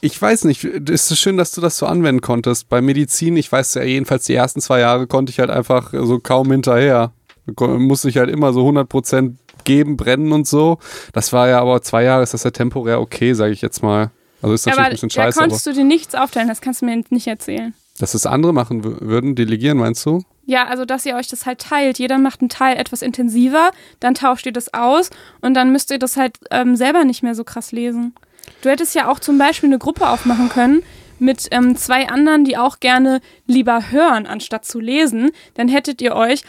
ich weiß nicht, es ist schön, dass du das so anwenden konntest. Bei Medizin, ich weiß ja jedenfalls, die ersten zwei Jahre konnte ich halt einfach so kaum hinterher. Musste ich halt immer so 100% geben, brennen und so. Das war ja aber zwei Jahre, ist das ja temporär okay, sage ich jetzt mal. Also ist natürlich aber ein bisschen da scheiße, aber konntest du dir nichts aufteilen, das kannst du mir nicht erzählen. Dass es andere machen wü- würden, delegieren, meinst du? Ja, also dass ihr euch das halt teilt. Jeder macht einen Teil etwas intensiver, dann tauscht ihr das aus und dann müsst ihr das halt ähm, selber nicht mehr so krass lesen. Du hättest ja auch zum Beispiel eine Gruppe aufmachen können mit ähm, zwei anderen, die auch gerne lieber hören, anstatt zu lesen, dann hättet ihr euch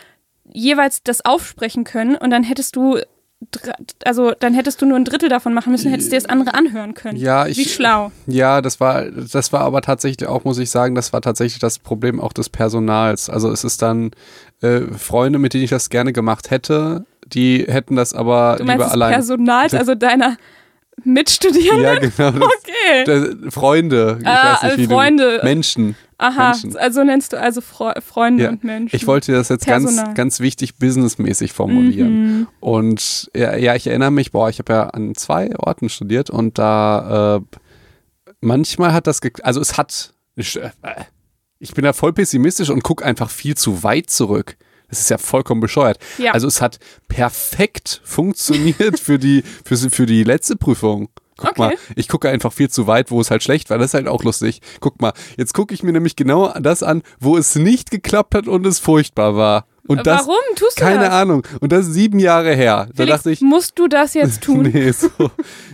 jeweils das aufsprechen können und dann hättest du also dann hättest du nur ein Drittel davon machen müssen, hättest dir das andere anhören können. Ja, ich, Wie schlau. Ja, das war, das war aber tatsächlich auch, muss ich sagen, das war tatsächlich das Problem auch des Personals. Also es ist dann äh, Freunde, mit denen ich das gerne gemacht hätte, die hätten das aber du meinst lieber allein. Personals, also deiner Mitstudierenden? Ja, genau. Das, <laughs> Okay. das, Freunde, ich Ah, weiß nicht, wie Freunde. Menschen. Aha, Menschen. also nennst du also Fre Freunde Ja. und Menschen. Ich wollte das jetzt ganz, Personal. ganz wichtig businessmäßig formulieren. Mhm. Und ja, ja, ich erinnere mich, boah, ich habe ja an zwei Orten studiert und da äh, manchmal hat das, also es hat, ich, äh, ich bin da voll pessimistisch und gucke einfach viel zu weit zurück. Das ist ja vollkommen bescheuert. Ja. Also es hat perfekt funktioniert für die, für, für die letzte Prüfung. Guck Okay. mal, ich gucke einfach viel zu weit, wo es halt schlecht war. Das ist halt auch lustig. Guck mal, jetzt gucke ich mir nämlich genau das an, wo es nicht geklappt hat und es furchtbar war. Und das, Warum tust du keine das? Ahnung. Und das ist sieben Jahre her. Da Felix, dachte ich, musst du das jetzt tun? <laughs> nee, so,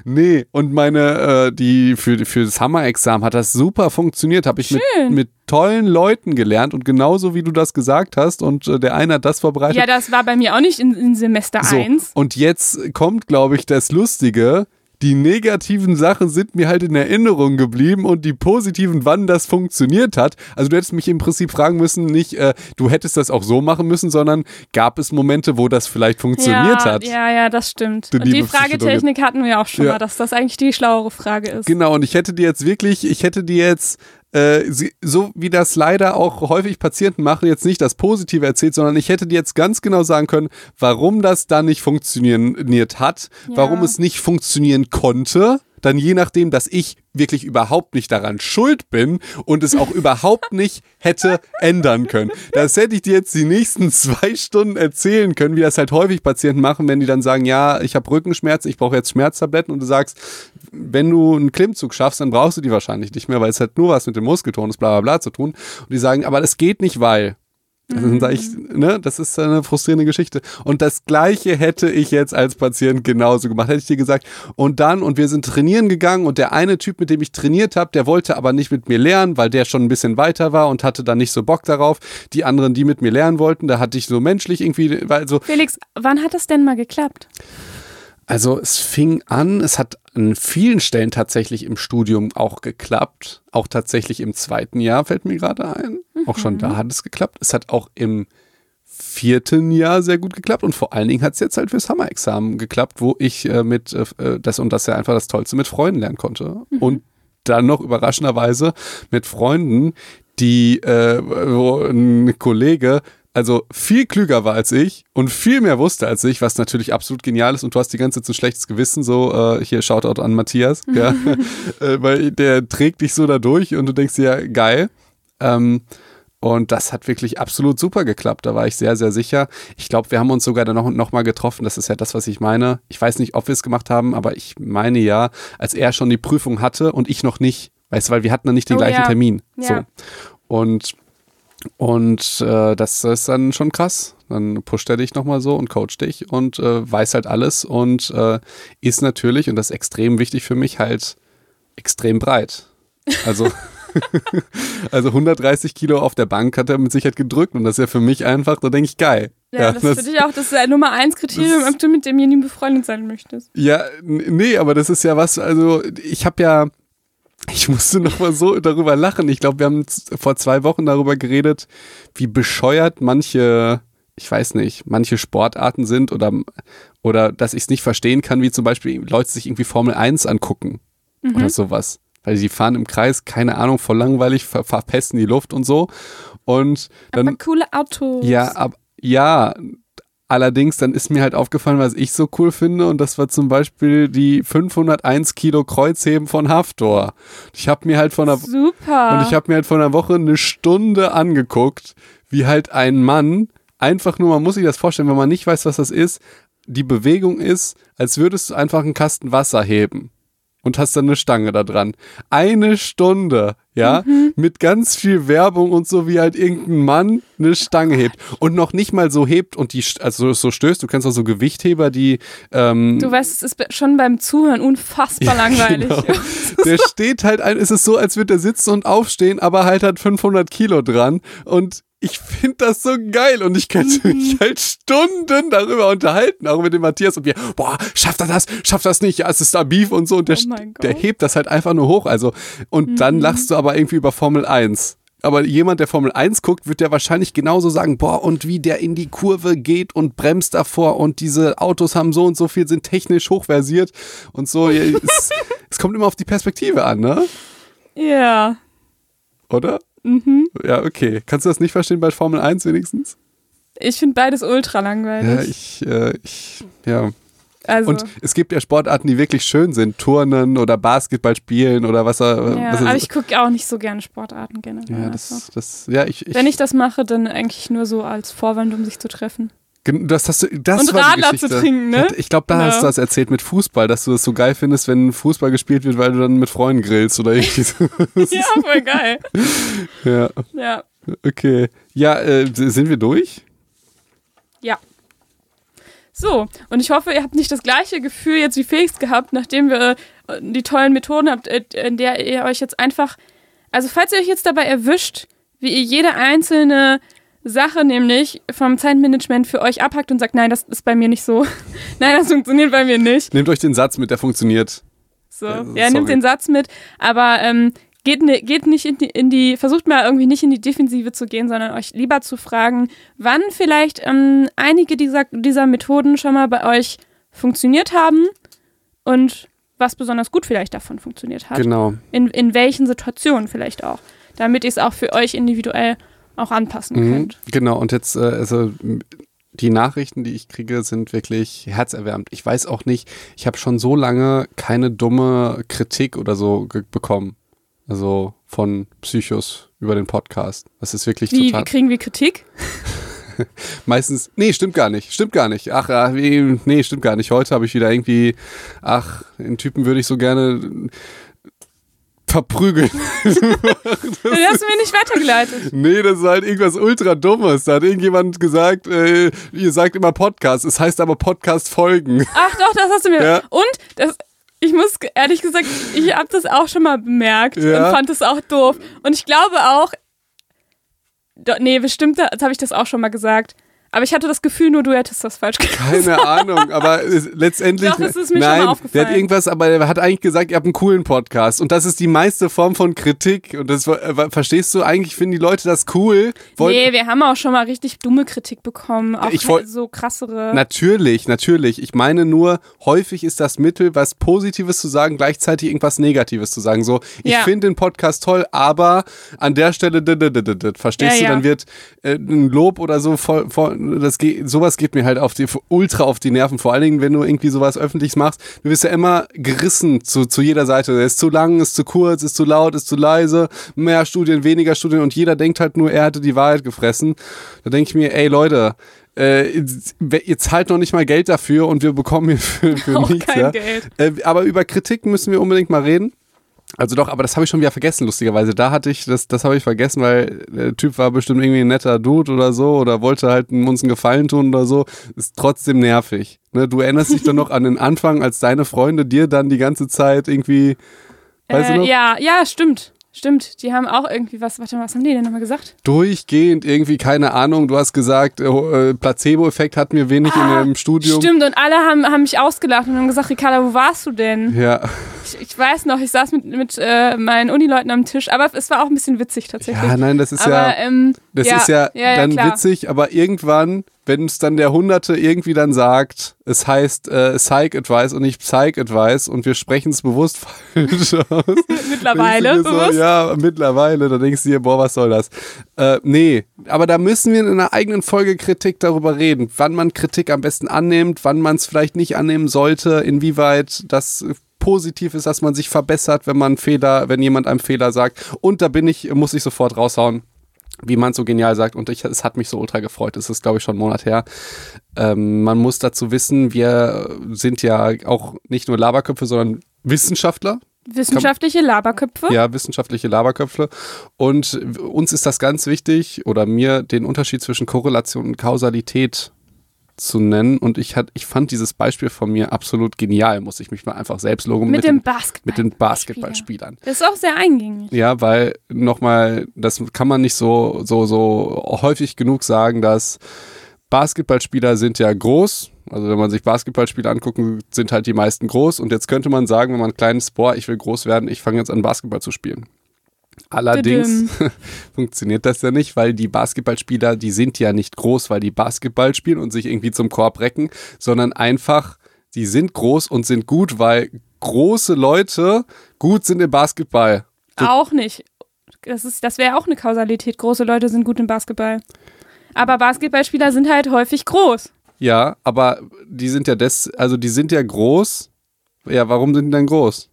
nee. Und meine, äh, die für, für das Hammer-Examen hat das super funktioniert. Habe ich mit, Schön. mit tollen Leuten gelernt und genauso wie du das gesagt hast. Und äh, der eine hat das vorbereitet. Ja, das war bei mir auch nicht in, in Semester So, 1. und jetzt kommt, glaube ich, das Lustige. Die negativen Sachen sind mir halt in Erinnerung geblieben und die positiven, wann das funktioniert hat. Also du hättest mich im Prinzip fragen müssen, nicht, äh, du hättest das auch so machen müssen, sondern gab es Momente, wo das vielleicht funktioniert ja, hat. Ja, ja, das stimmt. Du und die Fragetechnik hatten wir auch schon Ja. mal, dass das eigentlich die schlauere Frage ist. Genau, und ich hätte dir jetzt wirklich, ich hätte dir jetzt, äh, sie- so wie das leider auch häufig Patienten machen, jetzt nicht das Positive erzählt, sondern ich hätte dir jetzt ganz genau sagen können, warum das dann nicht funktioniert hat, Ja. warum es nicht funktionieren konnte. Dann je nachdem, dass ich wirklich überhaupt nicht daran schuld bin und es auch <laughs> überhaupt nicht hätte ändern können. Das hätte ich dir jetzt die nächsten zwei Stunden erzählen können, wie das halt häufig Patienten machen, wenn die dann sagen, ja, ich habe Rückenschmerzen, ich brauche jetzt Schmerztabletten und du sagst, wenn du einen Klimmzug schaffst, dann brauchst du die wahrscheinlich nicht mehr, weil es hat nur was mit dem Muskeltonus, bla bla bla zu tun. Und die sagen, aber das geht nicht, weil. Also Dann ich, ne, das ist eine frustrierende Geschichte. Und das Gleiche hätte ich jetzt als Patient genauso gemacht. Hätte ich dir gesagt, und dann, und wir sind trainieren gegangen und der eine Typ, mit dem ich trainiert habe, der wollte aber nicht mit mir lernen, weil der schon ein bisschen weiter war und hatte dann nicht so Bock darauf. Die anderen, die mit mir lernen wollten, da hatte ich so menschlich irgendwie, weil so, Felix, wann hat das denn mal geklappt? also es fing an, es hat an vielen Stellen tatsächlich im Studium auch geklappt. Auch tatsächlich im zweiten Jahr fällt mir gerade ein. Auch schon da hat es geklappt. Es hat auch im vierten Jahr sehr gut geklappt und vor allen Dingen hat es jetzt halt fürs Hammer-Examen geklappt, wo ich äh, mit äh, das und das ja einfach das Tollste mit Freunden lernen konnte. Und dann noch überraschenderweise mit Freunden, die, äh, wo ein Kollege also viel klüger war als ich und viel mehr wusste als ich, was natürlich absolut genial ist und du hast die ganze Zeit so ein schlechtes Gewissen, so äh, hier Shoutout an Matthias, <laughs> ja, äh, weil der trägt dich so da durch und du denkst dir, ja, geil. Ähm, und das hat wirklich absolut super geklappt. Da war ich sehr, sehr sicher. Ich glaube, wir haben uns sogar dann noch, noch mal getroffen. Das ist ja das, was ich meine. Ich weiß nicht, ob wir es gemacht haben, aber ich meine ja, als er schon die Prüfung hatte und ich noch nicht. Weißt du, weil wir hatten dann nicht den Oh, gleichen ja. Termin. Ja. So. Und, und äh, das ist dann schon krass. Dann pusht er dich nochmal so und coacht dich und äh, weiß halt alles und äh, ist natürlich, und das ist extrem wichtig für mich, halt extrem breit. Also, <laughs> also 130 Kilo auf der Bank hat er mit Sicherheit gedrückt und das ist ja für mich einfach, da denke ich, geil. Ja, das, ist für dich auch das äh, Nummer eins Kriterium, das- ob du mit demjenigen befreundet sein möchtest. Ja, nee, aber das ist ja was, also ich habe ja, ich musste noch mal so darüber lachen. Ich glaube, wir haben vor zwei Wochen darüber geredet, wie bescheuert manche, ich weiß nicht, manche Sportarten sind oder, oder dass ich es nicht verstehen kann, wie zum Beispiel Leute sich irgendwie Formel 1 angucken oder sowas. Weil die fahren im Kreis, keine Ahnung, voll langweilig, ver verpesten die Luft und so. Und dann. Aber coole Autos. Ja, ab, ja, allerdings, dann ist mir halt aufgefallen, was ich so cool finde und das war zum Beispiel die 501 Kilo Kreuzheben von Haftor. Ich habe mir halt von einer, Super. und ich habe mir halt vor einer Woche eine Stunde angeguckt, wie halt ein Mann einfach nur, man muss sich das vorstellen, wenn man nicht weiß, was das ist, die Bewegung ist, als würdest du einfach einen Kasten Wasser heben. Und hast dann eine Stange da dran. Eine Stunde, ja, Mhm. mit ganz viel Werbung und so, wie halt irgendein Mann eine Stange hebt und noch nicht mal so hebt und die, also so stößt. Du kennst auch so Gewichtheber, die, ähm, Du weißt, es ist schon beim Zuhören unfassbar langweilig. Genau. <laughs> Der steht halt, ein, es ist so, als würde er sitzen und aufstehen, aber halt hat 500 Kilo dran und ich finde das so geil und ich könnte Mhm. mich halt Stunden darüber unterhalten, auch mit dem Matthias und wir, boah, schafft er das, schafft das nicht, ja, es ist da Beef und so und der, Oh der. Mhm. hebt das halt einfach nur hoch, also und dann lachst du aber irgendwie über Formel 1. Aber jemand, der Formel 1 guckt, wird ja wahrscheinlich genauso sagen, boah, und wie der in die Kurve geht und bremst davor und diese Autos haben so und so viel, sind technisch hochversiert und so. Es, <laughs> es kommt immer auf die Perspektive an, ne? Ja. Oder? Mhm. Ja, okay. Kannst du das nicht verstehen bei Formel 1 wenigstens? Ich finde beides ultra langweilig. Ja, ich, äh, ich, ja. also, Und es gibt ja Sportarten, die wirklich schön sind. Turnen oder Basketball spielen oder was er. ja, was er aber ich gucke auch nicht so gerne Sportarten generell. ja, also. das, das, ja, ich, ich, Wenn ich das mache, dann eigentlich nur so als Vorwand, um sich zu treffen. Das du, das Und war Radler zu trinken, ne? Ich, glaube, da Ja. hast du das erzählt mit Fußball, dass du es so geil findest, wenn Fußball gespielt wird, weil du dann mit Freunden grillst oder irgendwie so. <laughs> ja, voll geil. ja, Ja. okay. Ja, äh, sind wir durch? Ja. So, und ich hoffe, ihr habt nicht das gleiche Gefühl jetzt wie Felix gehabt, nachdem wir äh, die tollen Methoden habt, äh, in der ihr euch jetzt einfach, also falls ihr euch jetzt dabei erwischt, wie ihr jede einzelne Sache nämlich vom Zeitmanagement für euch abhackt und sagt, nein, das ist bei mir nicht so. <laughs> nein, das funktioniert bei mir nicht. Nehmt euch den Satz mit, der funktioniert. So, ja, sorry. nimmt den Satz mit, aber ähm, geht, ne, geht nicht in die, in die, versucht mal irgendwie nicht in die Defensive zu gehen, sondern euch lieber zu fragen, wann vielleicht ähm, einige dieser, dieser Methoden schon mal bei euch funktioniert haben und was besonders gut vielleicht davon funktioniert hat. Genau. In, in welchen Situationen vielleicht auch, damit ihr es auch für euch individuell auch anpassen Mhm, könnt. genau, und jetzt, äh, also die Nachrichten, die ich kriege, sind wirklich herzerwärmend. Ich weiß auch nicht, ich habe schon so lange keine dumme Kritik oder so bekommen. Also von Psychos über den Podcast. Das ist wirklich Wie, total. wie kriegen wir Kritik? <laughs> Meistens, nee, stimmt gar nicht, stimmt gar nicht. Ach, ach, wie- nee, stimmt gar nicht. Heute habe ich wieder irgendwie, ach, den Typen würde ich so gerne verprügeln. <laughs> Das hast du mir nicht weitergeleitet. Nee, das ist halt irgendwas ultra Dummes. Da hat irgendjemand gesagt, äh, ihr sagt immer Podcast, es heißt aber Podcast-Folgen. Ach doch, das hast du mir. Ja. Und das, ich muss ehrlich gesagt, ich habe das auch schon mal bemerkt Ja. und fand das auch doof. Und ich glaube auch, do, nee, bestimmt, das habe ich das auch schon mal gesagt. Aber ich hatte das Gefühl, nur du hättest das falsch gesagt. Keine <laughs> Ahnung, aber es, letztendlich. Doch, das ist mir schon nein, mal aufgefallen. der hat irgendwas, aber der hat eigentlich gesagt, ihr habt einen coolen Podcast. Und das ist die meiste Form von Kritik. Und das äh, verstehst du, eigentlich finden die Leute das cool. Wollen, Nee, wir haben auch schon mal richtig dumme Kritik bekommen. Auch Ich woll- so krassere. Natürlich, natürlich. Ich meine nur, häufig ist das Mittel, was Positives zu sagen, gleichzeitig irgendwas Negatives zu sagen. So, ich Ja. finde den Podcast toll, aber an der Stelle, verstehst Ja, du, ja. dann wird äh, ein Lob oder so voll, voll das geht, sowas geht mir halt auf die, ultra auf die Nerven. Vor allen Dingen, wenn du irgendwie sowas Öffentliches machst, du wirst ja immer gerissen zu, zu jeder Seite. Ist zu lang, ist zu kurz, ist zu laut, ist zu leise, mehr Studien, weniger Studien und jeder denkt halt nur, er hatte die Wahrheit gefressen. Da denke ich mir, ey Leute, äh, ihr zahlt noch nicht mal Geld dafür und wir bekommen hier für, für <laughs> nichts. kein ja. Geld. Äh, aber über Kritik müssen wir unbedingt mal reden. Also doch, aber das habe ich schon wieder vergessen, lustigerweise. Da hatte ich, das, das habe ich vergessen, weil der Typ war bestimmt irgendwie ein netter Dude oder so oder wollte halt uns einen Gefallen tun oder so. Ist trotzdem nervig. Ne, du erinnerst dich doch noch an den Anfang, als deine Freunde dir dann die ganze Zeit irgendwie, weißt äh, du noch? Ja, ja, stimmt. Stimmt. Die haben auch irgendwie was. Warte mal, was haben die denn nochmal gesagt? durchgehend irgendwie, keine Ahnung, du hast gesagt, äh, äh, Placebo-Effekt hatten wir wenig in dem Studium. Ah, Stimmt, und alle haben, haben mich ausgelacht und haben gesagt, Ricarda, wo warst du denn? Ja, Ich, ich weiß noch, ich saß mit, mit äh, meinen Unileuten am Tisch, aber es war auch ein bisschen witzig tatsächlich. ja, nein, das ist aber, ja, ähm, das ja, ist ja, ja, dann witzig, aber irgendwann, wenn es dann der Hunderte irgendwie dann sagt, es heißt äh, Psych Advice und nicht Psych Advice und wir sprechen es bewusst <laughs> falsch aus. Mittlerweile bewusst. So, ja, mittlerweile, da denkst du dir, boah, was soll das? Äh, nee, aber da müssen wir in einer eigenen Folge Kritik darüber reden, wann man Kritik am besten annimmt, wann man es vielleicht nicht annehmen sollte, inwieweit das positiv ist, dass man sich verbessert, wenn man Fehler, wenn jemand einem Fehler sagt. Und da bin ich, muss ich sofort raushauen wie man so genial sagt, und ich, es hat mich so ultra gefreut, es ist, glaube ich, schon einen Monat her. Ähm, man muss dazu wissen, wir sind ja auch nicht nur Laberköpfe, sondern Wissenschaftler, Wissenschaftliche Laberköpfe. ja, wissenschaftliche Laberköpfe. Und uns ist das ganz wichtig, oder mir den Unterschied zwischen Korrelation und Kausalität zu nennen. Und ich, hat, ich fand dieses Beispiel von mir absolut genial, muss ich mich mal einfach selbst loben. mit, dem Basketball. mit den Basketballspielern. Das ist auch sehr eingängig. Ja, weil nochmal, das kann man nicht so, so, so häufig genug sagen, dass Basketballspieler sind ja groß. Also wenn man sich Basketballspieler anguckt, sind halt die meisten groß. Und jetzt könnte man sagen, wenn man ein kleines, boah, ich will groß werden, ich fange jetzt an Basketball zu spielen. Allerdings <laughs> funktioniert das ja nicht, weil die Basketballspieler, die sind ja nicht groß, weil die Basketball spielen und sich irgendwie zum Korb recken, sondern einfach, die sind groß und sind gut, weil große Leute gut sind im Basketball. So- Auch nicht. Das, ist- das wäre auch eine Kausalität. Große Leute sind gut im Basketball. Aber Basketballspieler sind halt häufig groß. Ja, aber die sind ja des, also die sind ja groß. Ja, warum sind die dann groß?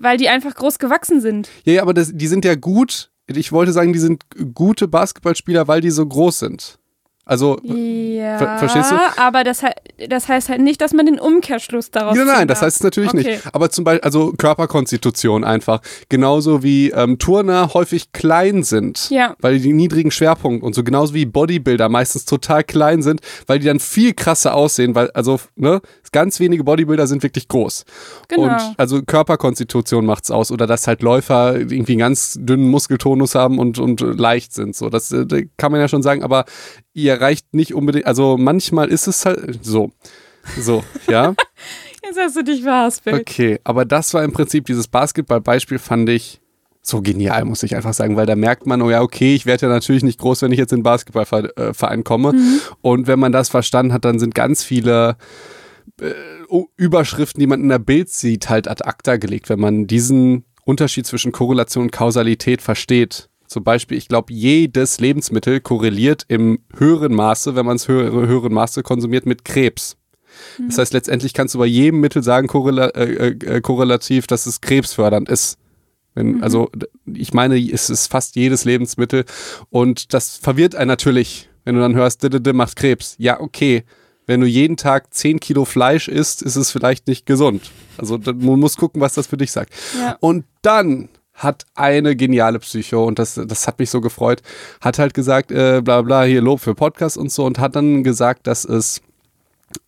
Weil die einfach groß gewachsen sind. Ja, ja, aber das, die sind ja gut. Ich wollte sagen, die sind gute Basketballspieler, weil die so groß sind. Also, Ja, Ver- verstehst du? aber das, he- das heißt halt nicht, dass man den Umkehrschluss daraus nein, ziehen das heißt es natürlich Okay. nicht. Aber zum Beispiel, also Körperkonstitution einfach. Genauso wie ähm, Turner häufig klein sind, Ja. weil die niedrigen Schwerpunkt und so. Genauso wie Bodybuilder meistens total klein sind, weil die dann viel krasser aussehen, weil, also, ne, ganz wenige Bodybuilder sind wirklich groß. Genau. Und also Körperkonstitution macht's aus oder dass halt Läufer irgendwie einen ganz dünnen Muskeltonus haben und, und leicht sind. So, das äh, kann man ja schon sagen, aber ihr reicht nicht unbedingt, also manchmal ist es halt so. So, ja. <laughs> Jetzt hast du dich verhaspelt. Okay, aber das war im Prinzip dieses Basketballbeispiel, fand ich so genial, muss ich einfach sagen, weil da merkt man, oh ja, okay, ich werde ja natürlich nicht groß, wenn ich jetzt in den Basketballverein komme. Und wenn man das verstanden hat, dann sind ganz viele äh, Überschriften, die man in der Bild sieht, halt ad acta gelegt, wenn man diesen Unterschied zwischen Korrelation und Kausalität versteht. Zum Beispiel, ich glaube, jedes Lebensmittel korreliert im höheren Maße, wenn man es höhere, höheren Maße konsumiert, mit Krebs. Das heißt, letztendlich kannst du bei jedem Mittel sagen, korrela äh, äh, korrelativ, dass es krebsfördernd ist. Wenn, Also, d- ich meine, es ist fast jedes Lebensmittel und das verwirrt einen natürlich, wenn du dann hörst, macht Krebs. Ja, okay. Wenn du jeden Tag 10 Kilo Fleisch isst, ist es vielleicht nicht gesund. Also, man muss gucken, was das für dich sagt. Ja. Und dann hat eine geniale Psycho, und das, das hat mich so gefreut, hat halt gesagt, äh, bla bla, hier Lob für Podcast und so, und hat dann gesagt, dass es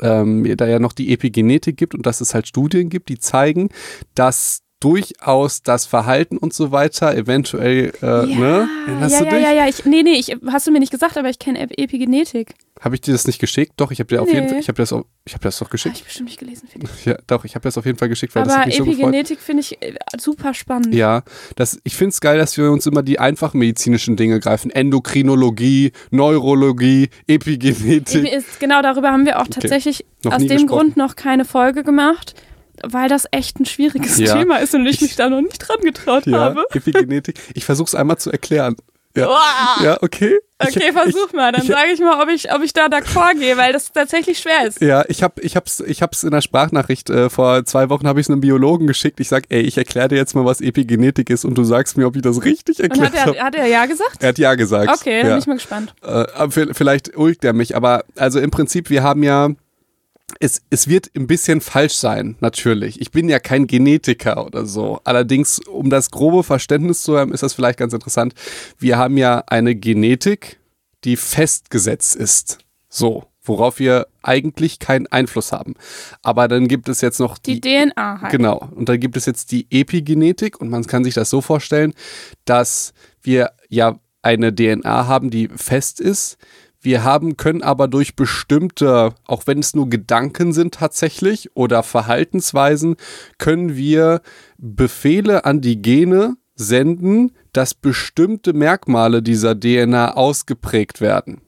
ähm, da ja noch die Epigenetik gibt und dass es halt Studien gibt, die zeigen, dass durchaus das Verhalten und so weiter eventuell, äh, ne? Erinnerst ja, du ja, dich? ja, ja, ich, nee, nee, ich, hast du mir nicht gesagt, aber ich kenne Ep Epigenetik. Habe ich dir das nicht geschickt? Doch, ich habe dir auf Nee. jeden Fall, ich habe das, auch- ich habe das doch Habe geschickt. ich bestimmt nicht gelesen. Felix. <laughs> Ja, doch, ich habe das auf jeden Fall geschickt, weil das Aber hat mich so. Epigenetik finde ich äh, super spannend. Ja, das, ich finde es geil, dass wir uns immer die einfachen medizinischen Dinge greifen. Endokrinologie, Neurologie, Epigenetik. Ist, genau darüber haben wir auch tatsächlich Noch aus dem gesprochen. Grund noch keine Folge gemacht, weil das echt ein schwieriges Ja. Thema ist und ich mich da noch nicht dran getraut Ja, habe. Epigenetik. Ich versuche es einmal zu erklären. Ja, ja okay. Ich- Okay, versuch mal, dann ich- sage ich mal, ob ich, ob ich da d'accord gehe, weil das tatsächlich schwer ist. Ja, ich habe ich hab's, ich hab's in der Sprachnachricht äh, vor zwei Wochen habe ich es einem Biologen geschickt. Ich sag, ey, ich erkläre dir jetzt mal, was Epigenetik ist und du sagst mir, ob ich das richtig erklärt hat habe. er, hat er ja gesagt? Er hat ja gesagt. Okay, dann ja. bin ich mal gespannt. Äh, vi- vielleicht ulgt er mich, aber also im Prinzip, wir haben ja, es, es wird ein bisschen falsch sein, natürlich. Ich bin ja kein Genetiker oder so. Allerdings, um das grobe Verständnis zu haben, ist das vielleicht ganz interessant. Wir haben ja eine Genetik, die festgesetzt ist. So, worauf wir eigentlich keinen Einfluss haben. Aber dann gibt es jetzt noch Die DNA halt. Genau. Und dann gibt es jetzt die Epigenetik und man kann sich das so vorstellen, dass wir ja eine DNA haben, die fest ist. Wir haben, können aber durch bestimmte, auch wenn es nur Gedanken sind tatsächlich oder Verhaltensweisen, können wir Befehle an die Gene senden, dass bestimmte Merkmale dieser DNA ausgeprägt werden.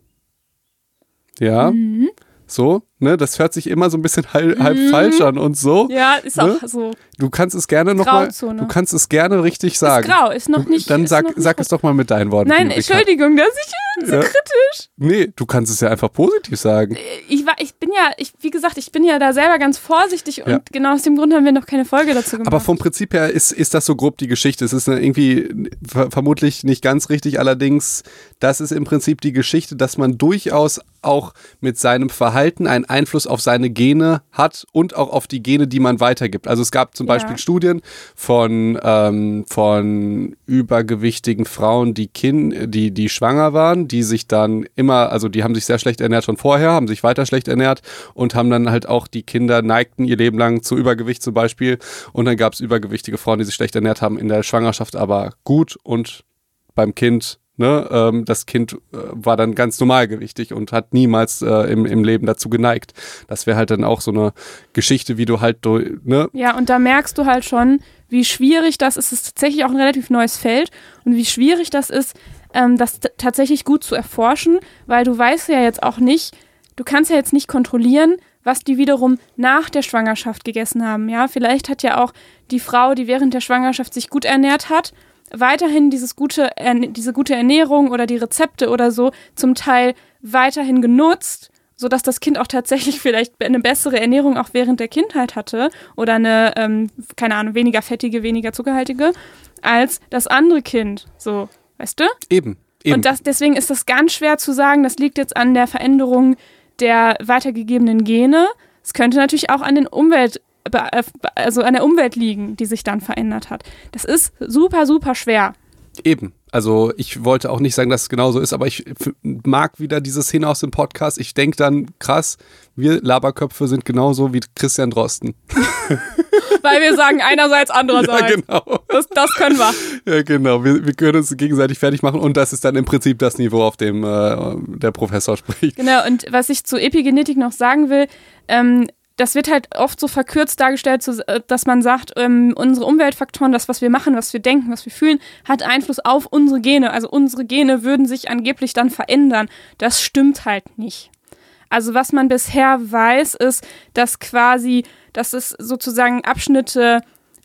Ja, Mhm. so, ne, das hört sich immer so ein bisschen halb, halb falsch an und so. Ja, ist Ne? auch so. Du kannst es gerne nochmal, du kannst es gerne richtig sagen. Ist grau, ist noch nicht. Dann ist sag, sag es doch mal mit deinen Worten. Nein. Entschuldigung, dass ich so Ja. kritisch. Nee, du kannst es ja einfach positiv sagen. Ich, war, ich bin ja, ich, wie gesagt, ich bin ja da selber ganz vorsichtig und Ja. genau aus dem Grund haben wir noch keine Folge dazu gemacht. Aber vom Prinzip her ist, ist das so grob die Geschichte. Es ist irgendwie ver vermutlich nicht ganz richtig, allerdings, das ist im Prinzip die Geschichte, dass man durchaus auch mit seinem Verhalten einen Einfluss auf seine Gene hat und auch auf die Gene, die man weitergibt. Also es gab zum Ja. Beispiel Studien von, ähm, von übergewichtigen Frauen, die, kind, die, die schwanger waren, die sich dann immer, also die haben sich sehr schlecht ernährt schon vorher, haben sich weiter schlecht ernährt und haben dann halt auch die Kinder neigten ihr Leben lang zu Übergewicht zum Beispiel. Und dann gab es übergewichtige Frauen, die sich schlecht ernährt haben, in der Schwangerschaft aber gut und beim Kind, ne, ähm, das Kind äh, war dann ganz normalgewichtig und hat niemals äh, im, im Leben dazu geneigt. Das wäre halt dann auch so eine Geschichte, wie du halt, du- ne, Ja, und da merkst du halt schon, wie schwierig das ist. Es ist tatsächlich auch ein relativ neues Feld und wie schwierig das ist, ähm, das tatsächlich gut zu erforschen, weil du weißt ja jetzt auch nicht, du kannst ja jetzt nicht kontrollieren, was die wiederum nach der Schwangerschaft gegessen haben. Ja, vielleicht hat ja auch die Frau, die während der Schwangerschaft sich gut ernährt hat, weiterhin dieses gute, diese gute Ernährung oder die Rezepte oder so zum Teil weiterhin genutzt, sodass das Kind auch tatsächlich <laughs> vielleicht eine bessere Ernährung auch während der Kindheit hatte oder eine, ähm, keine Ahnung, weniger fettige, weniger zuckerhaltige, als das andere Kind. So, weißt du? eben. Eben. Und das, deswegen ist das ganz schwer zu sagen, das liegt jetzt an der Veränderung der weitergegebenen Gene. Es könnte natürlich auch an den Umwelt, also an der Umwelt liegen, die sich dann verändert hat. Das ist super, super schwer. Eben. Also ich wollte auch nicht sagen, dass es genauso ist, aber ich mag wieder diese Szene aus dem Podcast. Ich denke dann, krass, wir Laberköpfe sind genauso wie Christian Drosten. <laughs> <laughs> Weil wir sagen einerseits, andererseits. Ja, genau. Das, das können wir. <laughs> Ja, genau. Wir, wir können uns gegenseitig fertig machen und das ist dann im Prinzip das Niveau, auf dem äh, der Professor spricht. Genau, und was ich zu Epigenetik noch sagen will, ähm, das wird halt oft so verkürzt dargestellt, äh, dass man sagt, ähm, unsere Umweltfaktoren, das, was wir machen, was wir denken, was wir fühlen, hat Einfluss auf unsere Gene. Also unsere Gene würden sich angeblich dann verändern. Das stimmt halt nicht. Also was man bisher weiß, ist, dass quasi, dass es sozusagen Abschnitte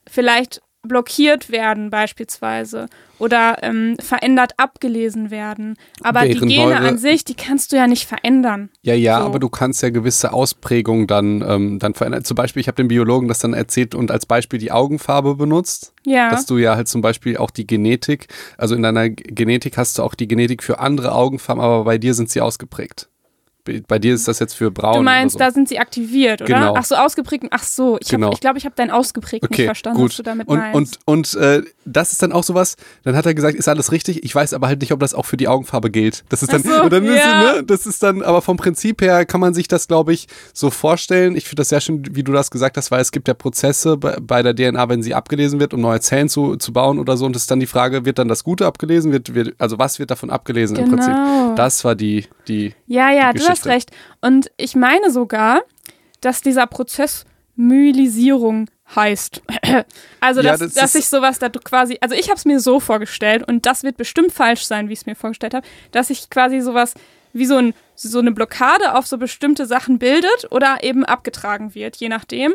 vielleicht blockiert werden beispielsweise oder ähm, verändert abgelesen werden. Aber Während die Gene an sich, die kannst du ja nicht verändern. Ja, ja, So. aber du kannst ja gewisse Ausprägungen dann, ähm, dann verändern. Zum Beispiel, ich habe dem Biologen das dann erzählt und als Beispiel die Augenfarbe benutzt. Ja. Dass du ja halt zum Beispiel auch die Genetik, also in deiner Genetik hast du auch die Genetik für andere Augenfarben, aber bei dir sind sie ausgeprägt. Bei- dir ist das jetzt für braun. Du meinst, so. da sind sie aktiviert, oder? Genau. Ach so, ausgeprägt. Ach so, ich Genau. glaube, ich, glaub, ich habe dein ausgeprägt nicht Okay, verstanden, gut. was du damit und, meinst. und, und äh, das ist dann auch sowas, dann hat er gesagt, ist alles richtig, ich weiß aber halt nicht, ob das auch für die Augenfarbe gilt. Das ist dann, so, dann ist, ja. ne, das ist dann, aber vom Prinzip her kann man sich das, glaube ich, so vorstellen. Ich finde das sehr schön, wie du das gesagt hast, weil es gibt ja Prozesse bei, bei der DNA, wenn sie abgelesen wird, um neue Zellen zu, zu bauen oder so. Und das ist dann die Frage, wird dann das Gute abgelesen? Wird, wird, also was wird davon abgelesen im Genau. Prinzip? Das war die, die, ja, ja, die du hast recht. Und ich meine sogar, dass dieser Prozess Myelisierung heißt. <clears throat> Also, Ja, dass, das dass sich sowas da quasi, also ich habe es mir so vorgestellt und das wird bestimmt falsch sein, wie ich es mir vorgestellt habe, dass sich quasi sowas wie so, ein, so eine Blockade auf so bestimmte Sachen bildet oder eben abgetragen wird, je nachdem.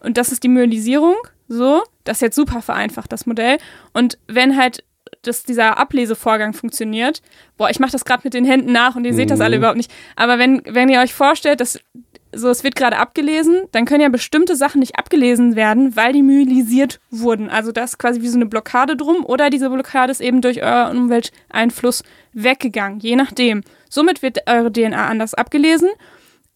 Und das ist die Myelisierung, so. Das ist jetzt super vereinfacht, das Modell. Und wenn halt dass dieser Ablesevorgang funktioniert, boah, ich mache das gerade mit den Händen nach und ihr seht das alle Mhm. überhaupt nicht. Aber wenn, wenn ihr euch vorstellt, dass so, es wird gerade abgelesen, dann können ja bestimmte Sachen nicht abgelesen werden, weil die myelisiert wurden. Also das ist quasi wie so eine Blockade drum oder diese Blockade ist eben durch euren Umwelteinfluss weggegangen, je nachdem. Somit wird eure DNA anders abgelesen